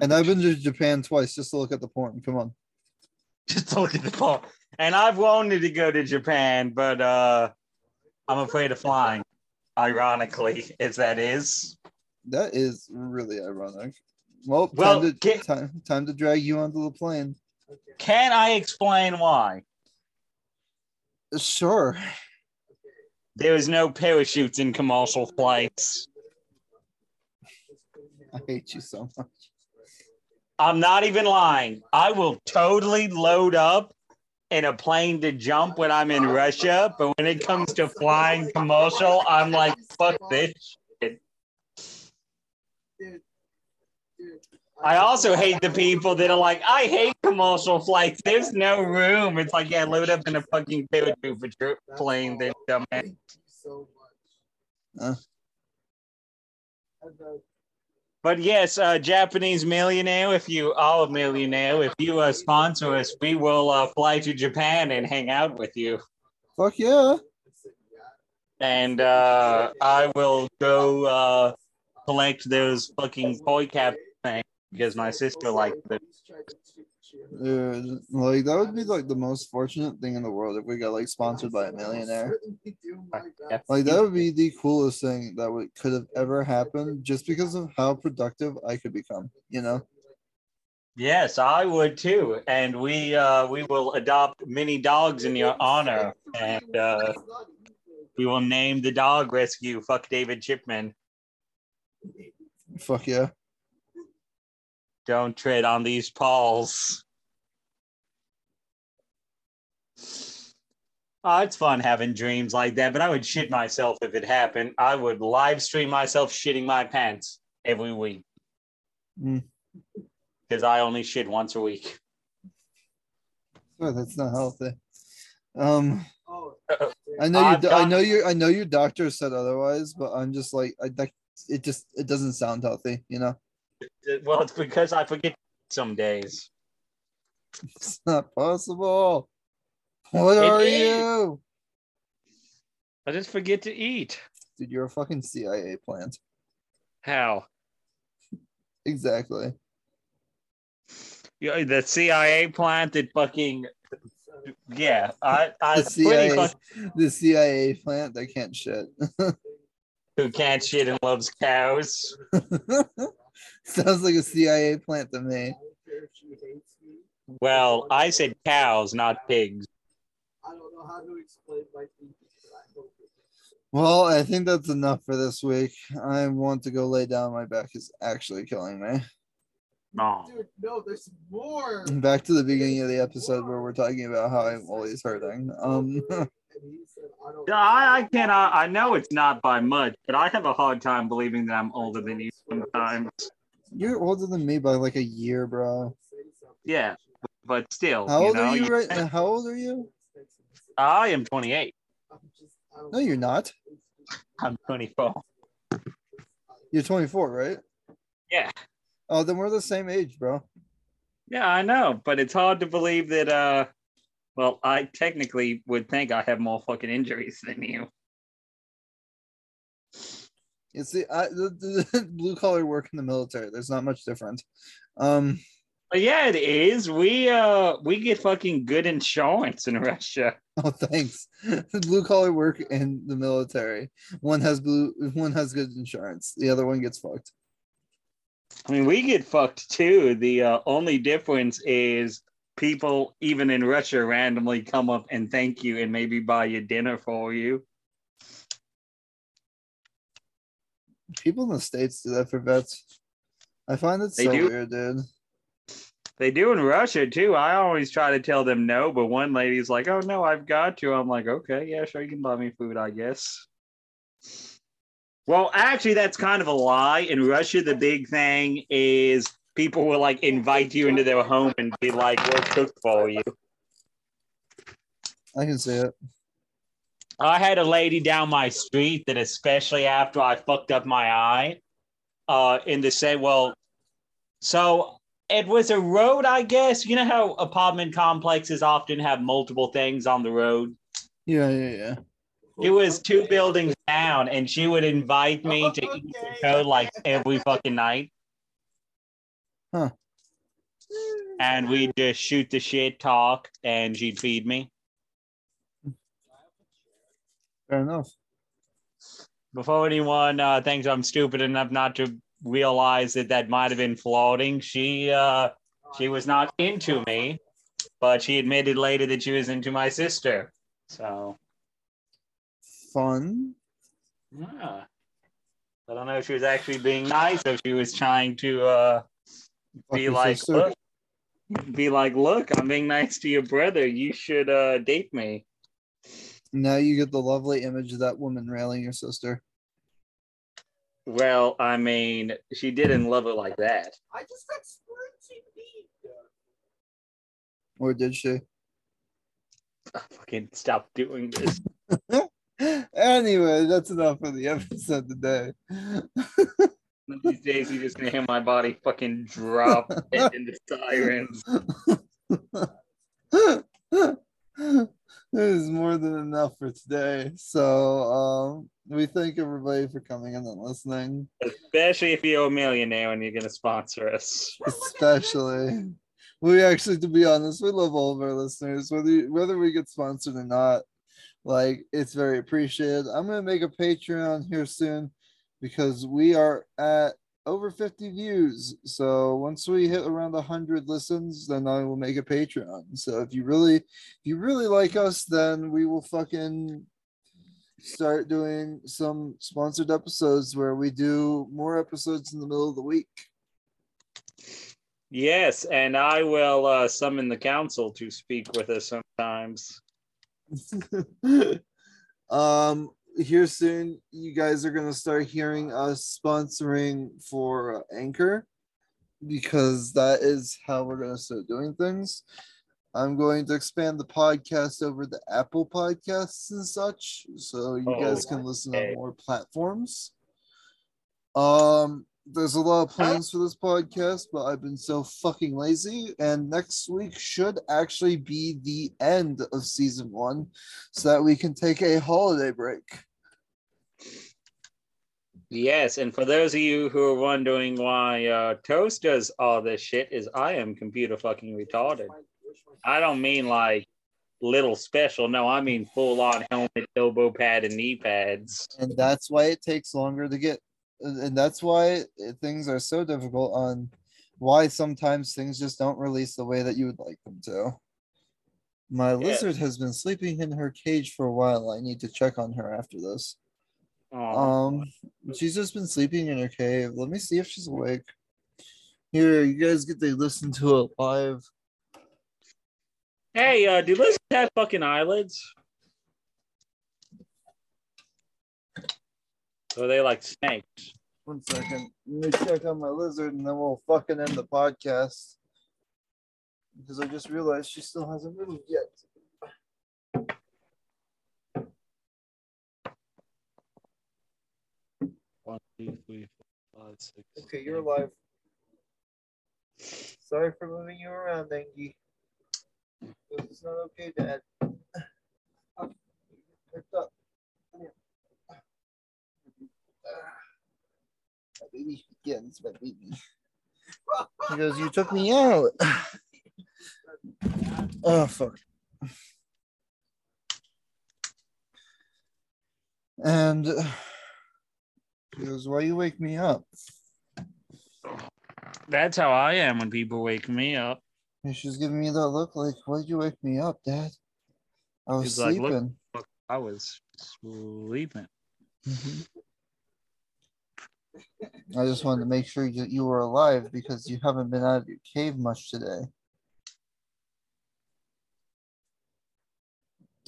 And I've been to Japan twice just to look at the porn. Come on. Just to look at the phone. And I've wanted to go to Japan, but uh, I'm afraid of flying. Ironically, as that is. That is really ironic. Well, Well, time, to, time, time to drag you onto the plane. Can I explain why? Sure. There is no parachutes in commercial flights. I hate you so much. I'm not even lying. I will totally load up in a plane to jump when I'm in Russia, but when it comes to flying commercial, I'm like, fuck this shit. I also hate the people that are like, I hate commercial flights. There's no room. It's like, yeah, load up in a fucking parachute plane, then dumbass. Huh? But yes, uh, Japanese millionaire, if you are a millionaire, if you uh, sponsor us, we will uh, fly to Japan and hang out with you. Fuck yeah. And uh, I will go uh, collect those fucking toy cap things because my sister liked them. Dude, like that would be like the most fortunate thing in the world if we got like sponsored by a millionaire. Like that would be the coolest thing that would could have ever happened just because of how productive I could become, you know? Yes, I would too. And we uh, we will adopt many dogs in your honor. And uh, we will name the dog rescue Fuck David Chipman. Fuck yeah. Don't tread on these paws. Oh, it's fun having dreams like that, but I would shit myself if it happened. I would live stream myself shitting my pants every week. Mm. Because I only shit once a week. Oh, that's not healthy. Um I know you I know your I know your doctor said otherwise, but I'm just like I that it just it doesn't sound healthy, you know? Well, it's because I forget some days. It's not possible. What It are is. you? I just forget to eat. Dude, you're a fucking CIA plant. How? Exactly. Yeah, the CIA plant that fucking yeah. I I The CIA, fuck the CIA plant that can't shit. who can't shit and loves cows. Sounds like a CIA plant to me. Well, I said cows, not pigs. I don't know how to explain my thinking, but I hope it. Well, I think that's enough for this week. I want to go lay down. My back is actually killing me. No. Dude, no, there's more. Back to the beginning of the episode where we're talking about how I'm always hurting. Um, And he said, I can't. I, I know it's not by much, but I have a hard time believing that I'm older than you sometimes. you're older than me by like a year, bro. Yeah, but still, How you old know, are you you- right? How old are you? I am 28. I'm just- I don't No, you're not. I'm 24. You're 24, right? Yeah. Oh, then we're the same age, bro. Yeah, I know, but it's hard to believe that. uh Well, I technically would think I have more fucking injuries than you. It's the, I, the, the blue collar work in the military. There's not much different. Um, But yeah, it is. We uh we get fucking good insurance in Russia. oh, thanks. blue collar work in the military. One has blue. One has good insurance. The other one gets fucked. I mean, we get fucked too. The uh, only difference is people, even in Russia, randomly come up and thank you and maybe buy you dinner for you. People in the states do that for vets. I find it They so do? weird, dude. They do in Russia too. I always try to tell them no, but one lady's like, "Oh no, I've got to." I'm like, "Okay, yeah, sure, you can buy me food, I guess." Well, actually, that's kind of a lie. In Russia, the big thing is people will like invite you into their home and be like, "We'll cook for you." I can see it. I had a lady down my street that, especially after I fucked up my eye, uh, in the say, well, so it was a road, I guess. You know how apartment complexes often have multiple things on the road. Yeah, yeah, yeah. It was two buildings down, and she would invite me to eat the code like every fucking night. Huh. And we'd just shoot the shit, talk, and she'd feed me. Fair enough. before anyone uh, thinks I'm stupid enough not to realize that that might have been flaunting, she uh, she was not into me, but she admitted later that she was into my sister. So Fun. yeah. I don't know if she was actually being nice or she was trying to uh, be like, sister. look, be like, look, I'm being nice to your brother. You should uh, date me. Now you get the lovely image of that woman railing your sister. Well, I mean, she didn't love it like that. I just got squirty beat. Or did she? Fucking stop doing this. anyway, that's enough for the episode today. One of these days, you're just gonna hear my body fucking drop into sirens. it is more than enough for today. So um, we thank everybody for coming in and listening, Especially if you're a millionaire and you're gonna sponsor us. especially. We actually, to be honest, we love all of our listeners, whether you- whether we get sponsored or not. Like it's very appreciated. I'm gonna make a Patreon here soon because we are at over 50 views. So once we hit around 100 listens, then I will make a Patreon. So if you really, if you really like us, then we will fucking start doing some sponsored episodes where we do more episodes in the middle of the week. Yes, and I will uh, summon the council to speak with us sometimes. um here soon you guys are going to start hearing us sponsoring for anchor because that is how we're going to start doing things i'm going to expand the podcast over the apple podcasts and such so you guys can listen okay. on more platforms um there's a lot of plans for this podcast, but I've been so fucking lazy. And next week should actually be the end of season one, so that we can take a holiday break. Yes, and for those of you who are wondering why uh, Toast does all this shit, is I am computer fucking retarded. I don't mean like little special. No, I mean full on helmet, elbow pad, and knee pads. And that's why it takes longer to get, and that's why things are so difficult on why sometimes things just don't release the way that you would like them to. My lizard has been sleeping in her cage for a while. I need to check on her after this. Aw. Um, she's just been sleeping in her cave. Let me see if she's awake. Here, you guys get to listen to it live. hey, uh, do lizards have fucking eyelids? Or are they like snakes? One second. Let me check on my lizard and then we'll fucking end the podcast. Because I just realized she still hasn't moved yet. One, two, three, four, five, six. Okay, you're alive. Sorry for moving you around, Angie. This is not okay, Dad. Up. Lift up. Come here. My baby. Yeah, this my baby. He goes, You took me out. Oh, fuck. And uh, he goes, Why you wake me up? That's how I am when people wake me up. And she's giving me that look like, Why'd you wake me up, Dad? I was He's like, "Look." sleeping. I was sleeping. Mhm. I just wanted to make sure that you were alive because you haven't been out of your cave much today.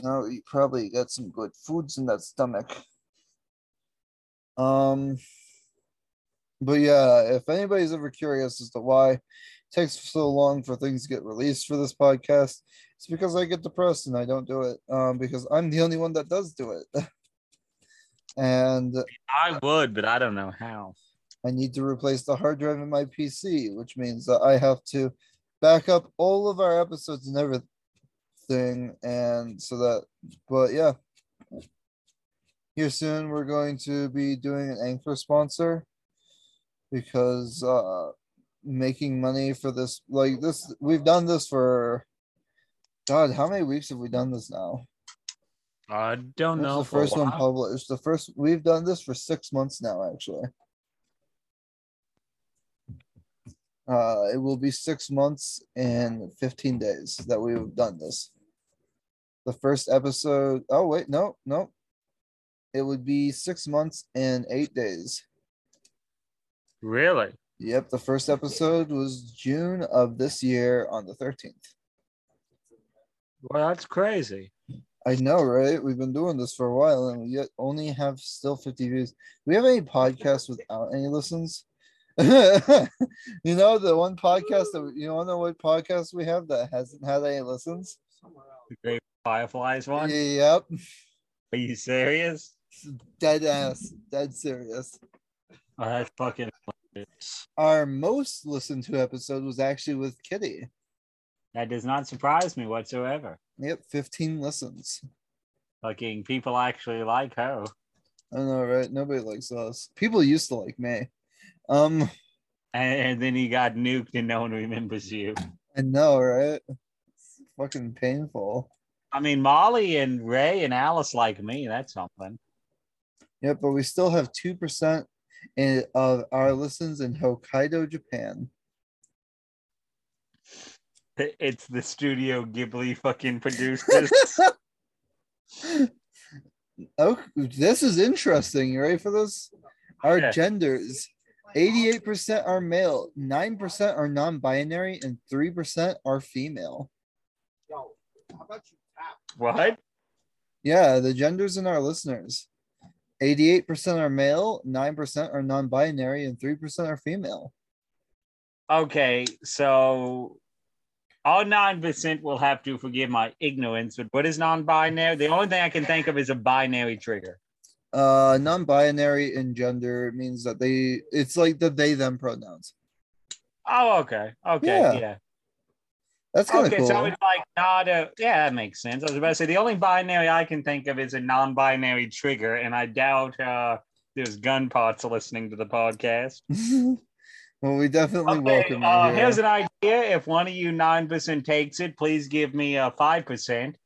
Oh, you probably got some good foods in that stomach. Um, but yeah, if anybody's ever curious as to why it takes so long for things to get released for this podcast, it's because I get depressed and I don't do it. Um, because I'm the only one that does do it. and I would, but I don't know how. I need to replace the hard drive in my PC, which means that I have to back up all of our episodes and everything. And so that, but yeah. Here soon, we're going to be doing an anchor sponsor because uh making money for this, like this, we've done this for God, how many weeks have we done this now? I don't know. the first one published. The first we've done this for six months now, actually. Uh, it will be six months and 15 days that we've done this. The first episode, oh, wait, no, no. It would be six months and eight days. Really? Yep, the first episode was June of this year on the 13th. Well, that's crazy. I know, right? We've been doing this for a while and we yet only have still 50 views. Do we have any podcasts without any listens? you know, the one podcast that you to know what podcast we have that hasn't had any listens? The Great Fireflies one? Yep. Are you serious? Dead ass. Dead serious. Oh, that's fucking hilarious. Our most listened to episode was actually with Kitty. That does not surprise me whatsoever. Yep, 15 listens. Fucking people actually like her. I know, right? Nobody likes us. People used to like me. Um, And, and then he got nuked and no one remembers you. I know, right? It's fucking painful. I mean, Molly and Ray and Alice like me. That's something. Yep, but we still have 2% of our listens in Hokkaido, Japan. It- It's the Studio Ghibli fucking producers. Oh, this is interesting. You ready for this? Our Yeah. genders 88% are male, 9% are non binary, and 3% are female. Yo, how about you what? Yeah, the genders in our listeners 88% are male, 9% are non binary, and 3% are female. Okay, so all nine percent will have to forgive my ignorance. But what is non-binary? The only thing I can think of is a binary trigger. Uh, non binary in gender means that they, it's like the they them pronouns. Oh, okay, okay, Yeah. yeah. That's kind of Okay, cool. so it's like not a yeah, that makes sense. I was about to say the only binary I can think of is a non-binary trigger, and I doubt uh there's gun parts listening to the podcast. well, we definitely Okay, welcome you. uh, here. here's an idea. If one of you nine percent takes it, please give me a five percent.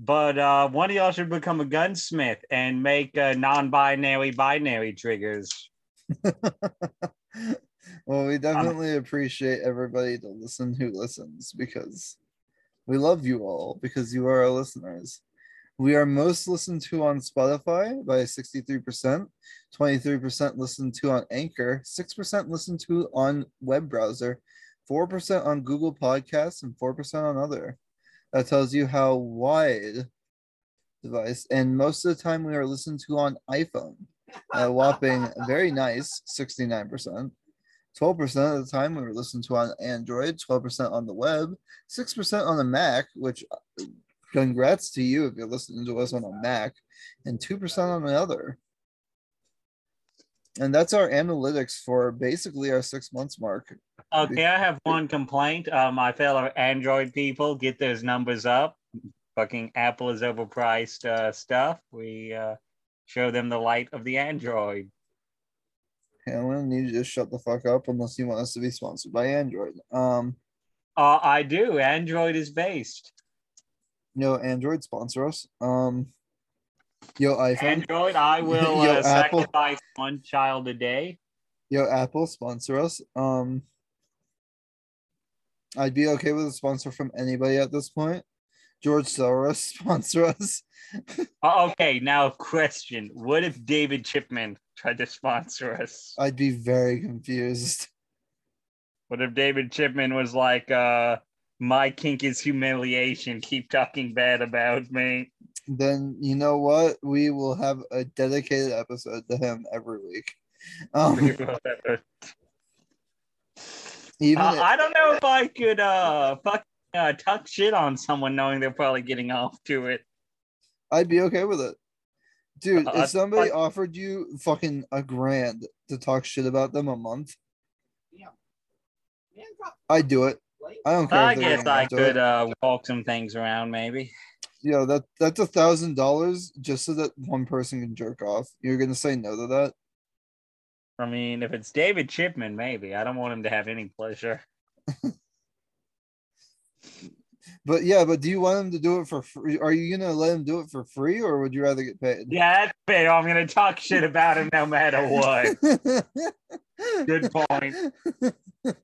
But uh, one of y'all should become a gunsmith and make uh, non-binary binary triggers. well, we definitely appreciate everybody to listen who listens because we love you all because you are our listeners. We are most listened to on Spotify by 63%, 23% listened to on Anchor, 6% listened to on web browser, 4% on Google Podcasts, and 4% on other. That tells you how wide device. And most of the time we are listened to on iPhone a whopping very nice 69%. 12% of the time we were listened to on Android, 12% on the web, 6% on the Mac, which congrats to you if you're listening to us on a Mac, and 2% on the other. And that's our analytics for basically our six months mark. Okay, I have one complaint. Uh, my fellow Android people, get those numbers up. Fucking Apple is overpriced uh, stuff. We uh, show them the light of the Android. Okay, I'm gonna need you to just shut the fuck up unless you want us to be sponsored by Android. Um, Uh, I do. Android is based. Yo, Android sponsor us. Um, yo, iPhone. Android, I will Yo, uh, Apple. sacrifice one child a day. Yo, Apple sponsor us. Um, I'd be okay with a sponsor from anybody at this point. George Soros sponsor us. Oh, okay, now question: What if David Chipman tried to sponsor us? I'd be very confused. What if David Chipman was like, uh, "My kink is humiliation. Keep talking bad about me." Then you know what? We will have a dedicated episode to him every week. Um, even Uh, I don't know if I could uh fuck uh talk shit on someone knowing they're probably getting off to it. I'd be okay with it. Dude, Uh, if somebody like- offered you fucking a grand to talk shit about them a month, yeah, drop I'd do it. Light. I don't care. I guess I could uh walk some things around maybe. Yeah, that that's a thousand dollars just so that one person can jerk off. You're gonna say no to that? I mean, if it's David Chipman, maybe. I don't want him to have any pleasure. But yeah, but do you want him to do it for free? Are you gonna let him do it for free, or would you rather get paid? Yeah, that's fair. I'm gonna talk shit about him no matter what. Good point.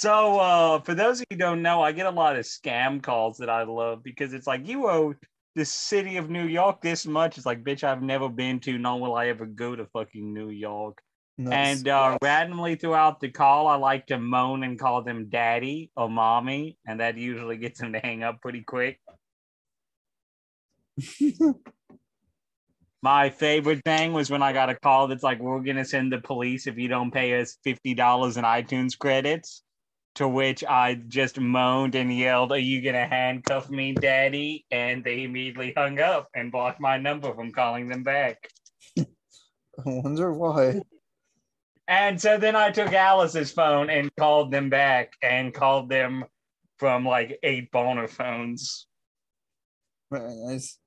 So, uh, for those of you who don't know, I get a lot of scam calls that I love because it's like you owe the city of New York this much. It's like, bitch, I've never been to, nor will I ever go to fucking New York. Nice. And uh, randomly throughout the call, I like to moan and call them daddy or mommy, and that usually gets them to hang up pretty quick. My favorite thing was when I got a call that's like, "We're gonna send the police if you don't pay us fifty dollars in iTunes credits." To which I just moaned and yelled, "Are you gonna handcuff me, Daddy?" And they immediately hung up and blocked my number from calling them back. I wonder why. And so then I took Alice's phone and called them back and called them from like eight boner phones. Very nice.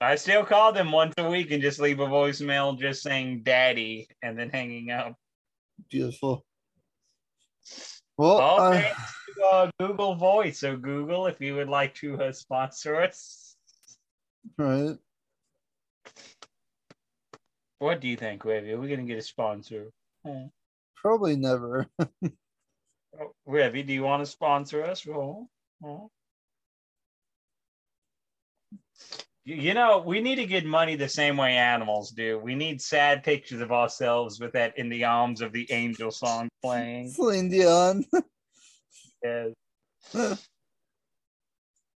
I still call them once a week and just leave a voicemail just saying daddy and then hanging up. Beautiful. Well, All uh, thanks to uh, Google Voice. So, Google, if you would like to uh, sponsor us, right. what do you think, Ravi? Are we going to get a sponsor? Hmm. Probably never. Oh, Ravi, do you want to sponsor us? Oh, oh. You know, we need to get money the same way animals do. We need sad pictures of ourselves with that in the arms of the angel song playing. Celine Dion. Yes.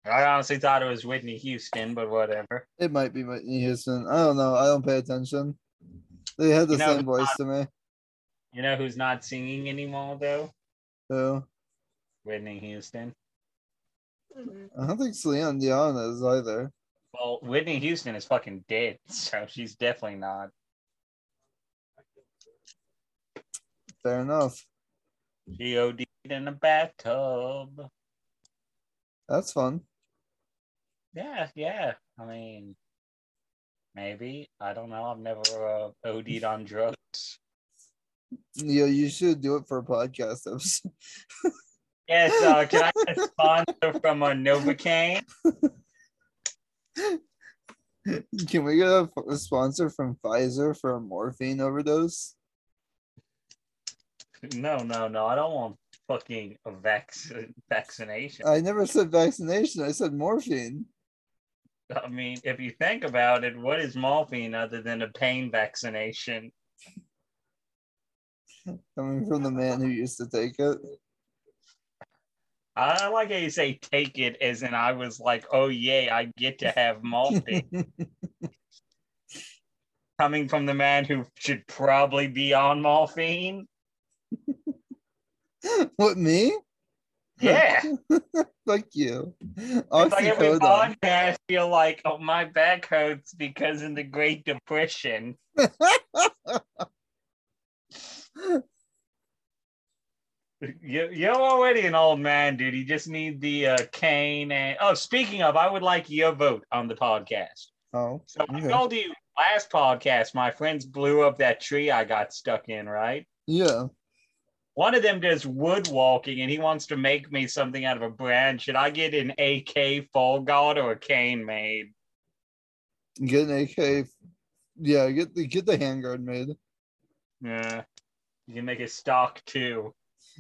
I honestly thought it was Whitney Houston, but whatever. It might be Whitney Houston. I don't know. I don't pay attention. They had the You know, same voice to me. You know who's not singing anymore, though? So Whitney Houston. I don't think Celine Dion is either. Well, Whitney Houston is fucking dead, so she's definitely not. Fair enough. She OD'd in a bathtub. That's fun. Yeah, yeah. I mean, maybe. I don't know. I've never uh, OD'd on drugs. Yeah, you should do it for a podcast episode. Yes, uh, can I get a sponsor from a Novocaine? Can we get a, a sponsor from Pfizer for a morphine overdose? No, no, no. I don't want fucking a vac- vaccination. I never said vaccination. I said morphine. I mean, if you think about it, what is morphine other than a pain vaccination? Coming from the man who used to take it. I like how you say take it as in I was like, oh, yay, I get to have morphine. Coming from the man who should probably be on morphine. what me? Yeah. Fuck you. It's like every Oxycodone. podcast, feel like, oh, my back hurts because in the Great Depression. You, you're already an old man, dude. You just need the uh, cane. And oh, speaking of, I would like your vote on the podcast. Oh, So I told you last podcast, my friends blew up that tree I got stuck in, right? yeah. One of them does wood walking, and he wants to make me something out of a branch. Should I get an AK fall guard or a cane made? Get an AK. Yeah, get the get the handguard made. Yeah. You can make a stock too.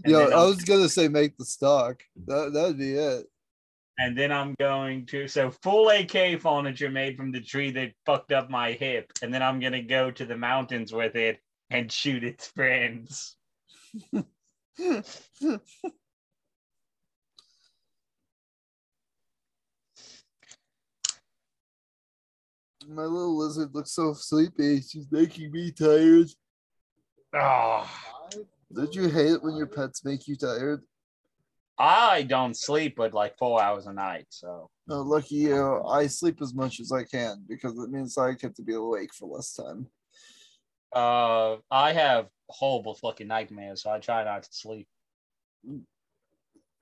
Yo, I was gonna say make the stock. That that'd be it. and then I'm going to so full AK furniture made from the tree that fucked up my hip, and then I'm gonna go to the mountains with it and shoot its friends. My little lizard looks so sleepy. She's making me tired. Oh, Don't you hate it when your pets make you tired? I don't sleep but like four hours a night, so No, lucky you. I sleep as much as I can because it means I get to be awake for less time. uh, I have horrible fucking nightmares, so I try not to sleep.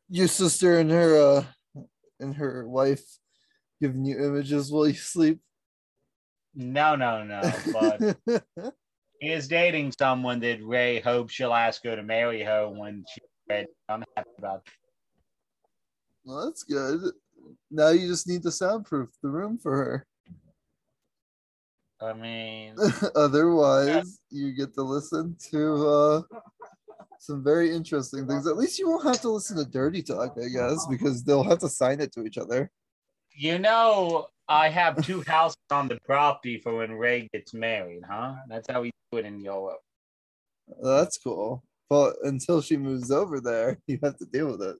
Your sister and her uh and her wife giving you images while you sleep. No, no, no, but is dating someone that Ray hopes she'll ask her to marry her when she's ready. I'm happy about that. well, that's good. Now you just need to soundproof the room for her. I mean, Otherwise, you get to listen to uh some very interesting things. At least you won't have to listen to dirty talk, I guess, because they'll have to sign it to each other. you know, I have two houses on the property for when Ray gets married, huh? That's how we do it in Europe. That's cool. But until she moves over there, you have to deal with it.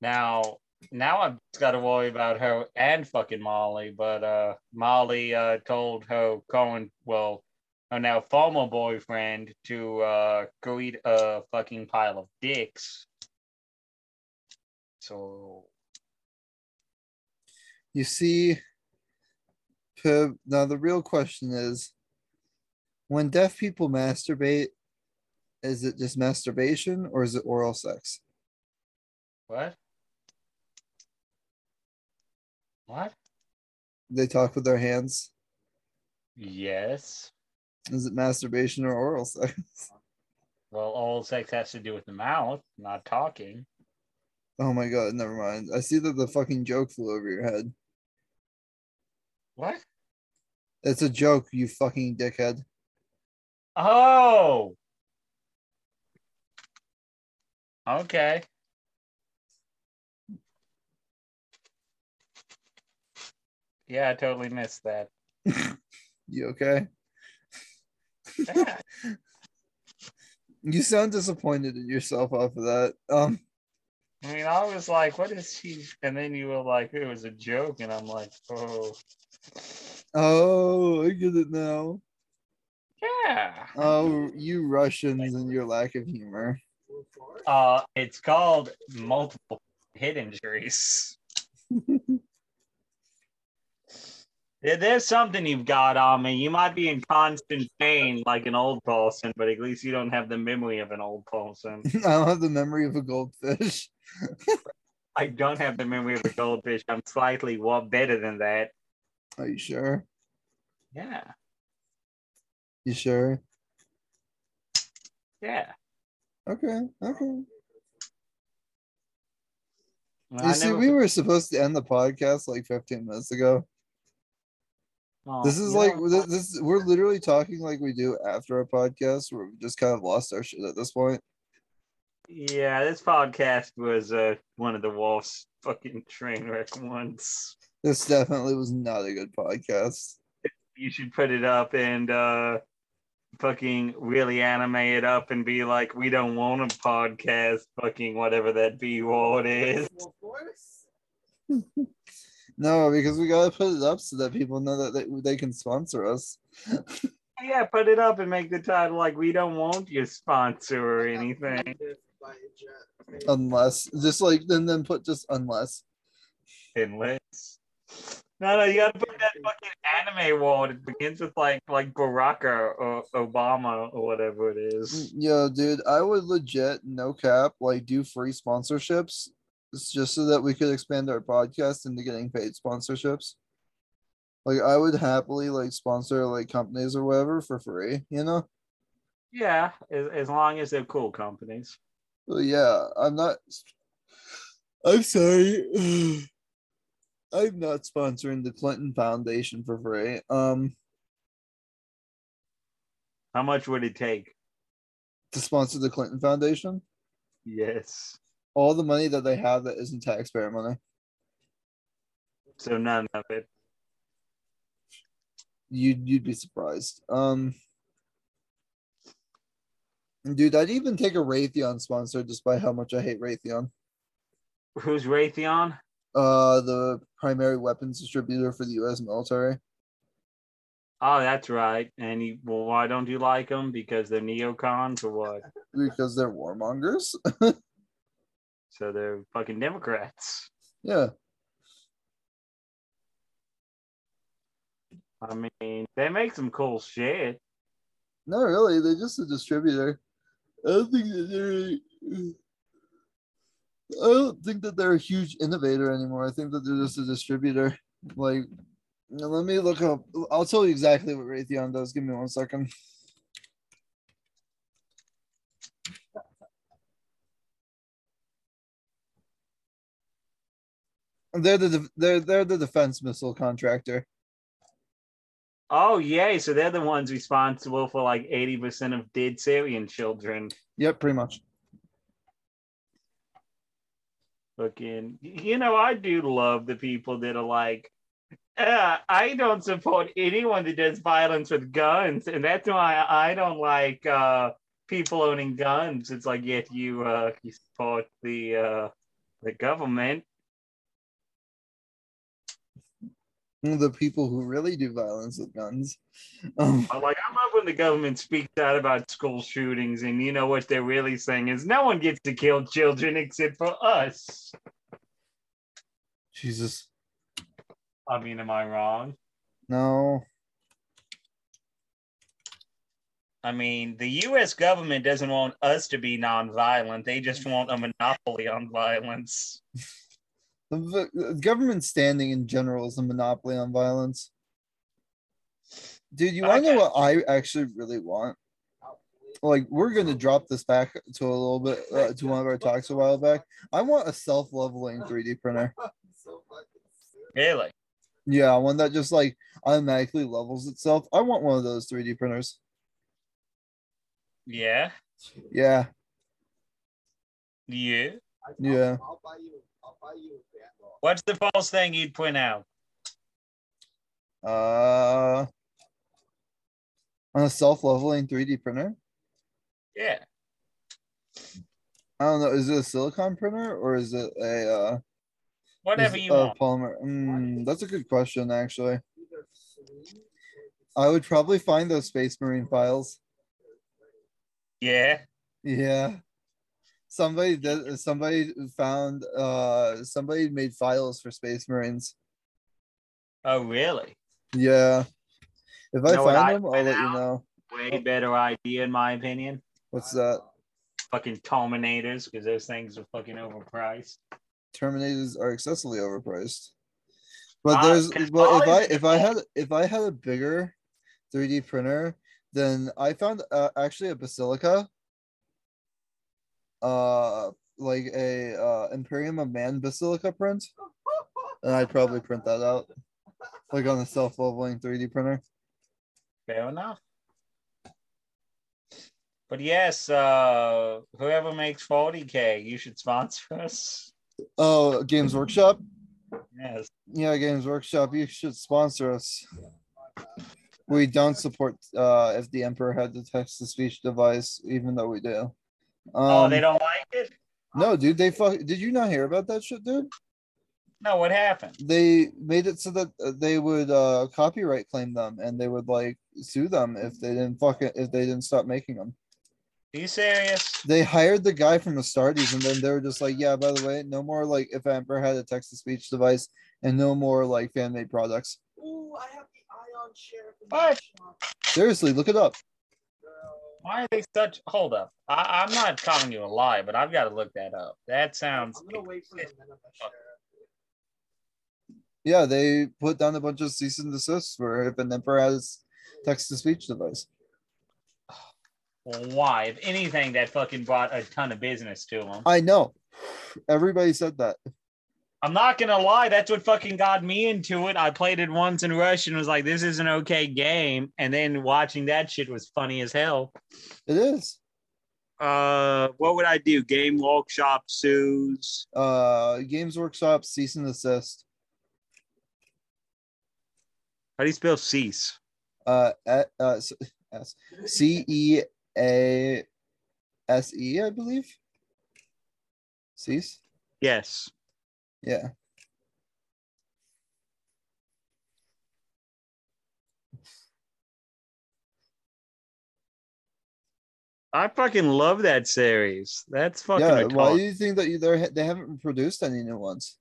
Now, now I've just got to worry about her and fucking Molly. But uh, Molly uh, told her current, well, her now former boyfriend to uh, go eat a fucking pile of dicks. So You see, now the real question is when deaf people masturbate, is it just masturbation or is it oral sex? what? What? They talk with their hands. Yes. Is it masturbation or oral sex? Well, oral sex has to do with the mouth, not talking. Oh my god, never mind. I see that the fucking joke flew over your head. What? It's a joke, you fucking dickhead. Oh. Okay. Yeah, I totally missed that. You okay? Yeah. You sound disappointed in yourself off of that. Um, I mean, I was like, what is she? And then you were like, it was a joke. And I'm like, oh, oh, I get it now. yeah. Oh, you Russians and your lack of humor. Uh, it's called multiple hit injuries. There's something you've got on me. You might be in constant pain like an old person, but at least you don't have the memory of an old person. I don't have the memory of a goldfish. I don't have the memory of a goldfish. I'm slightly wa- better than that. Are you sure? Yeah, You sure? yeah. Okay, okay. I You see, we were supposed to end the podcast like 15 minutes ago. Oh, This is like know, this, this. We're literally talking like we do after a podcast, where we just kind of lost our shit at this point. yeah, this podcast was uh, one of the worst fucking train wreck ones. This definitely was not a good podcast. You should put it up and uh, fucking really animate it up and be like, we don't want a podcast, fucking whatever that B word is. Well. No, because we gotta put it up so that people know that they, they can sponsor us. Yeah, put it up and make the title like, we don't want your sponsor or anything. By a jet. Unless, just like then, then put just unless. Unless. No, no, you gotta put that fucking anime word. It begins with like like Barack or, or Obama or whatever it is. Mm, yo, dude, I would legit, no cap, like do free sponsorships it's just so that we could expand our podcast into getting paid sponsorships. Like I would happily like sponsor like companies or whatever for free, you know? Yeah, as, as long as they're cool companies. Well, yeah, I'm not. I'm sorry. I'm not sponsoring the Clinton Foundation for free. Um, How much would it take? to sponsor the Clinton Foundation. Yes. All the money that they have that isn't taxpayer money. So none of it. You'd you'd be surprised. Um, dude, I'd even take a Raytheon sponsor despite how much I hate Raytheon. Who's Raytheon? Uh, the primary weapons distributor for the U.S. military. Oh, that's right. And you, well, why don't you like them? Because they're neocons or what? because they're warmongers. So they're fucking Democrats. yeah, I mean, they make some cool shit. no, really, they're just a distributor. I don't think that they're. I don't think that they're a huge innovator anymore. I think that they're just a distributor. Like, let me look up. I'll tell you exactly what Raytheon does. Give me one second. They're the they're they're the defense missile contractor. Oh, yay. So they're the ones responsible for like 80% of dead Syrian children. Yep, pretty much. Fucking, you know, I do love the people that are like, uh, I don't support anyone that does violence with guns, and that's why I don't like uh, people owning guns. It's like, yet you uh, you support the uh, the government. The people who really do violence with guns. Um, I'm like, I love when the government speaks out about school shootings, and you know what they're really saying is, no one gets to kill children except for us. Jesus, I mean, am I wrong? no. I mean, the US government doesn't want us to be nonviolent. They just want a monopoly on violence. The, the government standing in general is a monopoly on violence. Dude, you want to know what I actually really want? Like, we're going to drop this back to a little bit uh, to one of our talks a while back. I want a self leveling 3D printer. Really? Yeah, one that just like automatically levels itself. I want one of those 3D printers. Yeah. Yeah, Yeah. yeah. I'll buy you. I'll buy you a bat ball. What's the false thing you'd point out? Uh, on a self leveling 3D printer. Yeah. I don't know. Is it a silicon printer or is it a uh, Whatever you uh, want. polymer? Mm, that's a good question, actually. I would probably find those Space Marine files. Yeah. Yeah. Somebody did. Somebody found. Uh, somebody made files for Space Marines. Oh, really? Yeah. If I find I them, I'll let you know. Way better idea, in my opinion. What's that? Fucking Terminators, because those things are fucking overpriced. Terminators are excessively overpriced. But Uh, there's but if I if I had if I had a bigger 3D printer, then I found uh, actually a Basilica. Uh like a uh Imperium of Man Basilica print. And I'd probably print that out. Like on a self-leveling 3D printer. Fair enough. But yes, uh, whoever makes 40k, you should sponsor us. Oh, Games Workshop? Yes. Yeah, Games Workshop, you should sponsor us. We don't support uh if the Emperor had the text to speech device, even though we do. Um, oh, they don't like it? no, dude, they fuck did you not hear about that shit, dude? No, what happened? They made it so that uh, they would uh copyright claim them and they would like sue them if they didn't fuck it if they didn't stop making them. Are you serious? They hired the guy from Astartes and then they were just like, yeah, by the way, no more like if Emperor had a text to speech device and no more like fan made products. Ooh, I have the ion sheriff. in What? Seriously, look it up. Girl. Why are they such? Hold up. I, I'm not calling you a lie, but I've got to look that up. That sounds. I'm gonna wait for the Nineveh. Yeah, they put down a bunch of cease and desist for if an emperor has text to speech device. Why? If anything, that fucking brought a ton of business to them. I know. Everybody said that. I'm not gonna lie, that's what fucking got me into it. I played it once in Russian, was like, this is an okay game, and then watching that shit was funny as hell. It is. Uh, what would I do? Game Workshop sues. Uh, Games Workshop cease and desist. How do you spell cease? Uh, uh, C E A S E, I believe. Cease. Yes. Yeah. I fucking love that series. That's fucking yeah. retarded. Why do you think that they're, they haven't produced any new ones?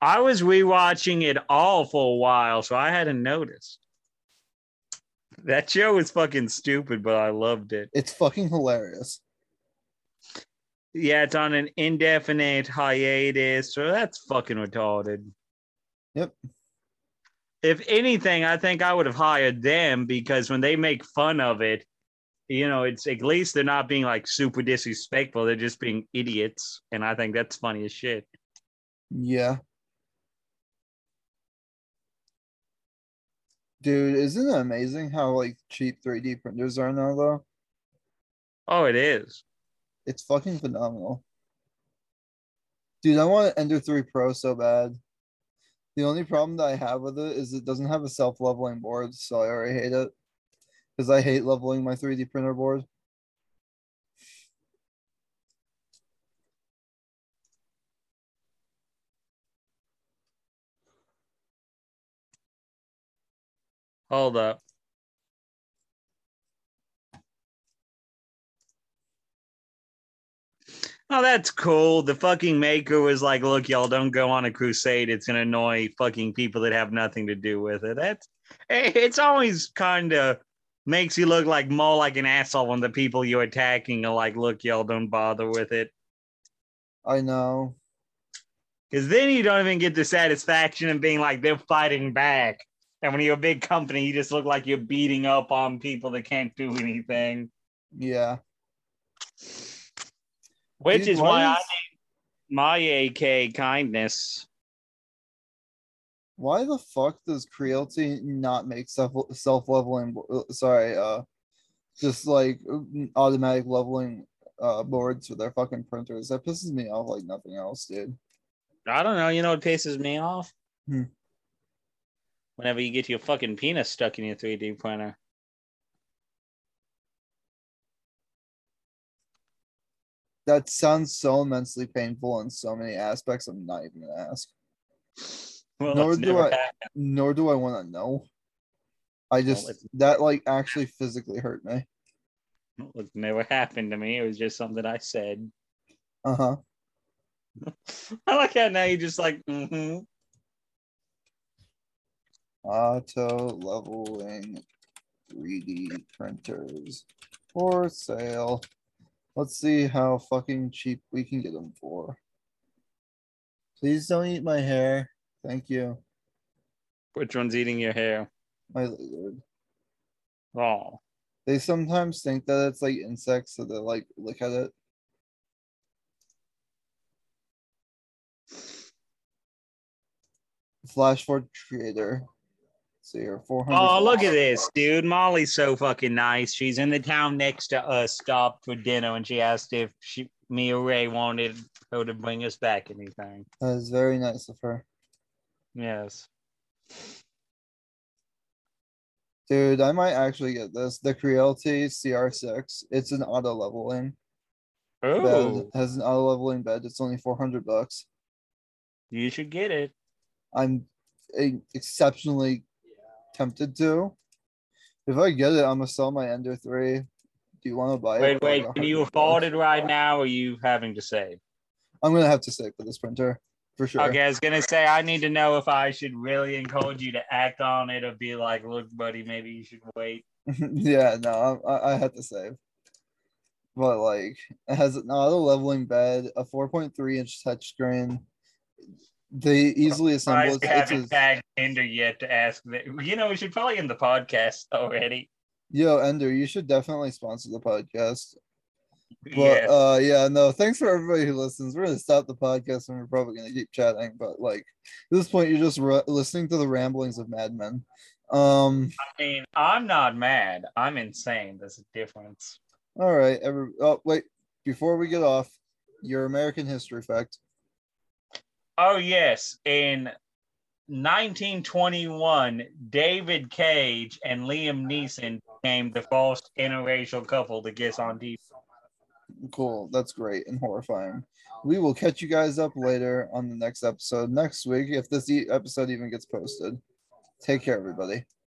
I was rewatching it all for a while, so I hadn't noticed. That show was fucking stupid, but I loved it. It's fucking hilarious. Yeah, it's on an indefinite hiatus, so that's fucking retarded. Yep. If anything, I think I would have hired them because when they make fun of it, you know, it's at least they're not being like super disrespectful. They're just being idiots. And I think that's funny as shit. Yeah. Dude, isn't it amazing how like cheap 3D printers are now though? Oh, it is. It's fucking phenomenal. Dude, I want Ender 3 Pro so bad. The only problem that I have with it is it doesn't have a self-leveling board, so I already hate it. Because I hate leveling my 3D printer board. Hold up. Oh, that's cool. The fucking maker was like, look, y'all don't go on a crusade. It's gonna annoy fucking people that have nothing to do with it. That's it's always kind of makes you look like more like an asshole when the people you're attacking are like, look, y'all don't bother with it. I know. Because then you don't even get the satisfaction of being like they're fighting back. And when you're a big company, you just look like you're beating up on people that can't do anything. Yeah. Which Dude, is why why I is- named my AK kindness. Why the fuck does Creality not make self self leveling? Sorry, uh, just like automatic leveling uh boards for their fucking printers. That pisses me off like nothing else, dude. I don't know. You know what pisses me off? Hmm. Whenever you get your fucking penis stuck in your 3D printer. That sounds so immensely painful in so many aspects. I'm not even gonna ask. Well, Nor do I- happened. Nor do I want to know. I just it's- that like actually physically hurt me. Well, It never happened to me. It was just something I said. Uh huh. I like how now you're just like, mm-hmm. Auto leveling 3D printers for sale. Let's see how fucking cheap we can get them for. Please don't eat my hair. Thank you. Which one's eating your hair? My lizard. Oh. They sometimes think that it's like insects, so they like look at it. Flash Flashforge creator. See here, 400. Oh, look at this, dude. Molly's so fucking nice. She's in the town next to us, stopped for dinner, and she asked if she, me or Ray wanted her to bring us back anything. That is very nice of her. Yes. Dude, I might actually get this. The Creality CR6. It's an auto leveling bed. Oh, Has an auto leveling bed. It's only 400 bucks. you should get it. I'm eh, exceptionally tempted to. If I get it, I'm gonna sell my Ender 3. Do you want to buy Wait, it? Wait, wait. Can you afford it right now, or are you having to save? I'm gonna have to save for this printer for sure. Okay, I was gonna say I need to know if I should really encourage you to act on it, or be like, "Look, buddy, maybe you should wait." yeah, no, I, I had to save. But like, it has an auto leveling bed, a 4.3 inch touchscreen. They easily assemble. It's, haven't a- tagged Ender yet to ask that. You know, we should probably end the podcast already. yo, Ender, you should definitely sponsor the podcast. But yes. uh yeah, no, thanks for everybody who listens. We're gonna stop the podcast and we're probably gonna keep chatting, but like at this point you're just ru- listening to the ramblings of madmen. Um I mean, I'm not mad. I'm insane. There's a difference. All right. Every oh wait, before we get off, your American history fact. Oh yes, in 1921, David Cage and Liam Neeson became the first interracial couple to kiss on TV. Cool. That's great and horrifying. We will catch you guys up later on the next episode next week if this episode even gets posted. Take care, everybody.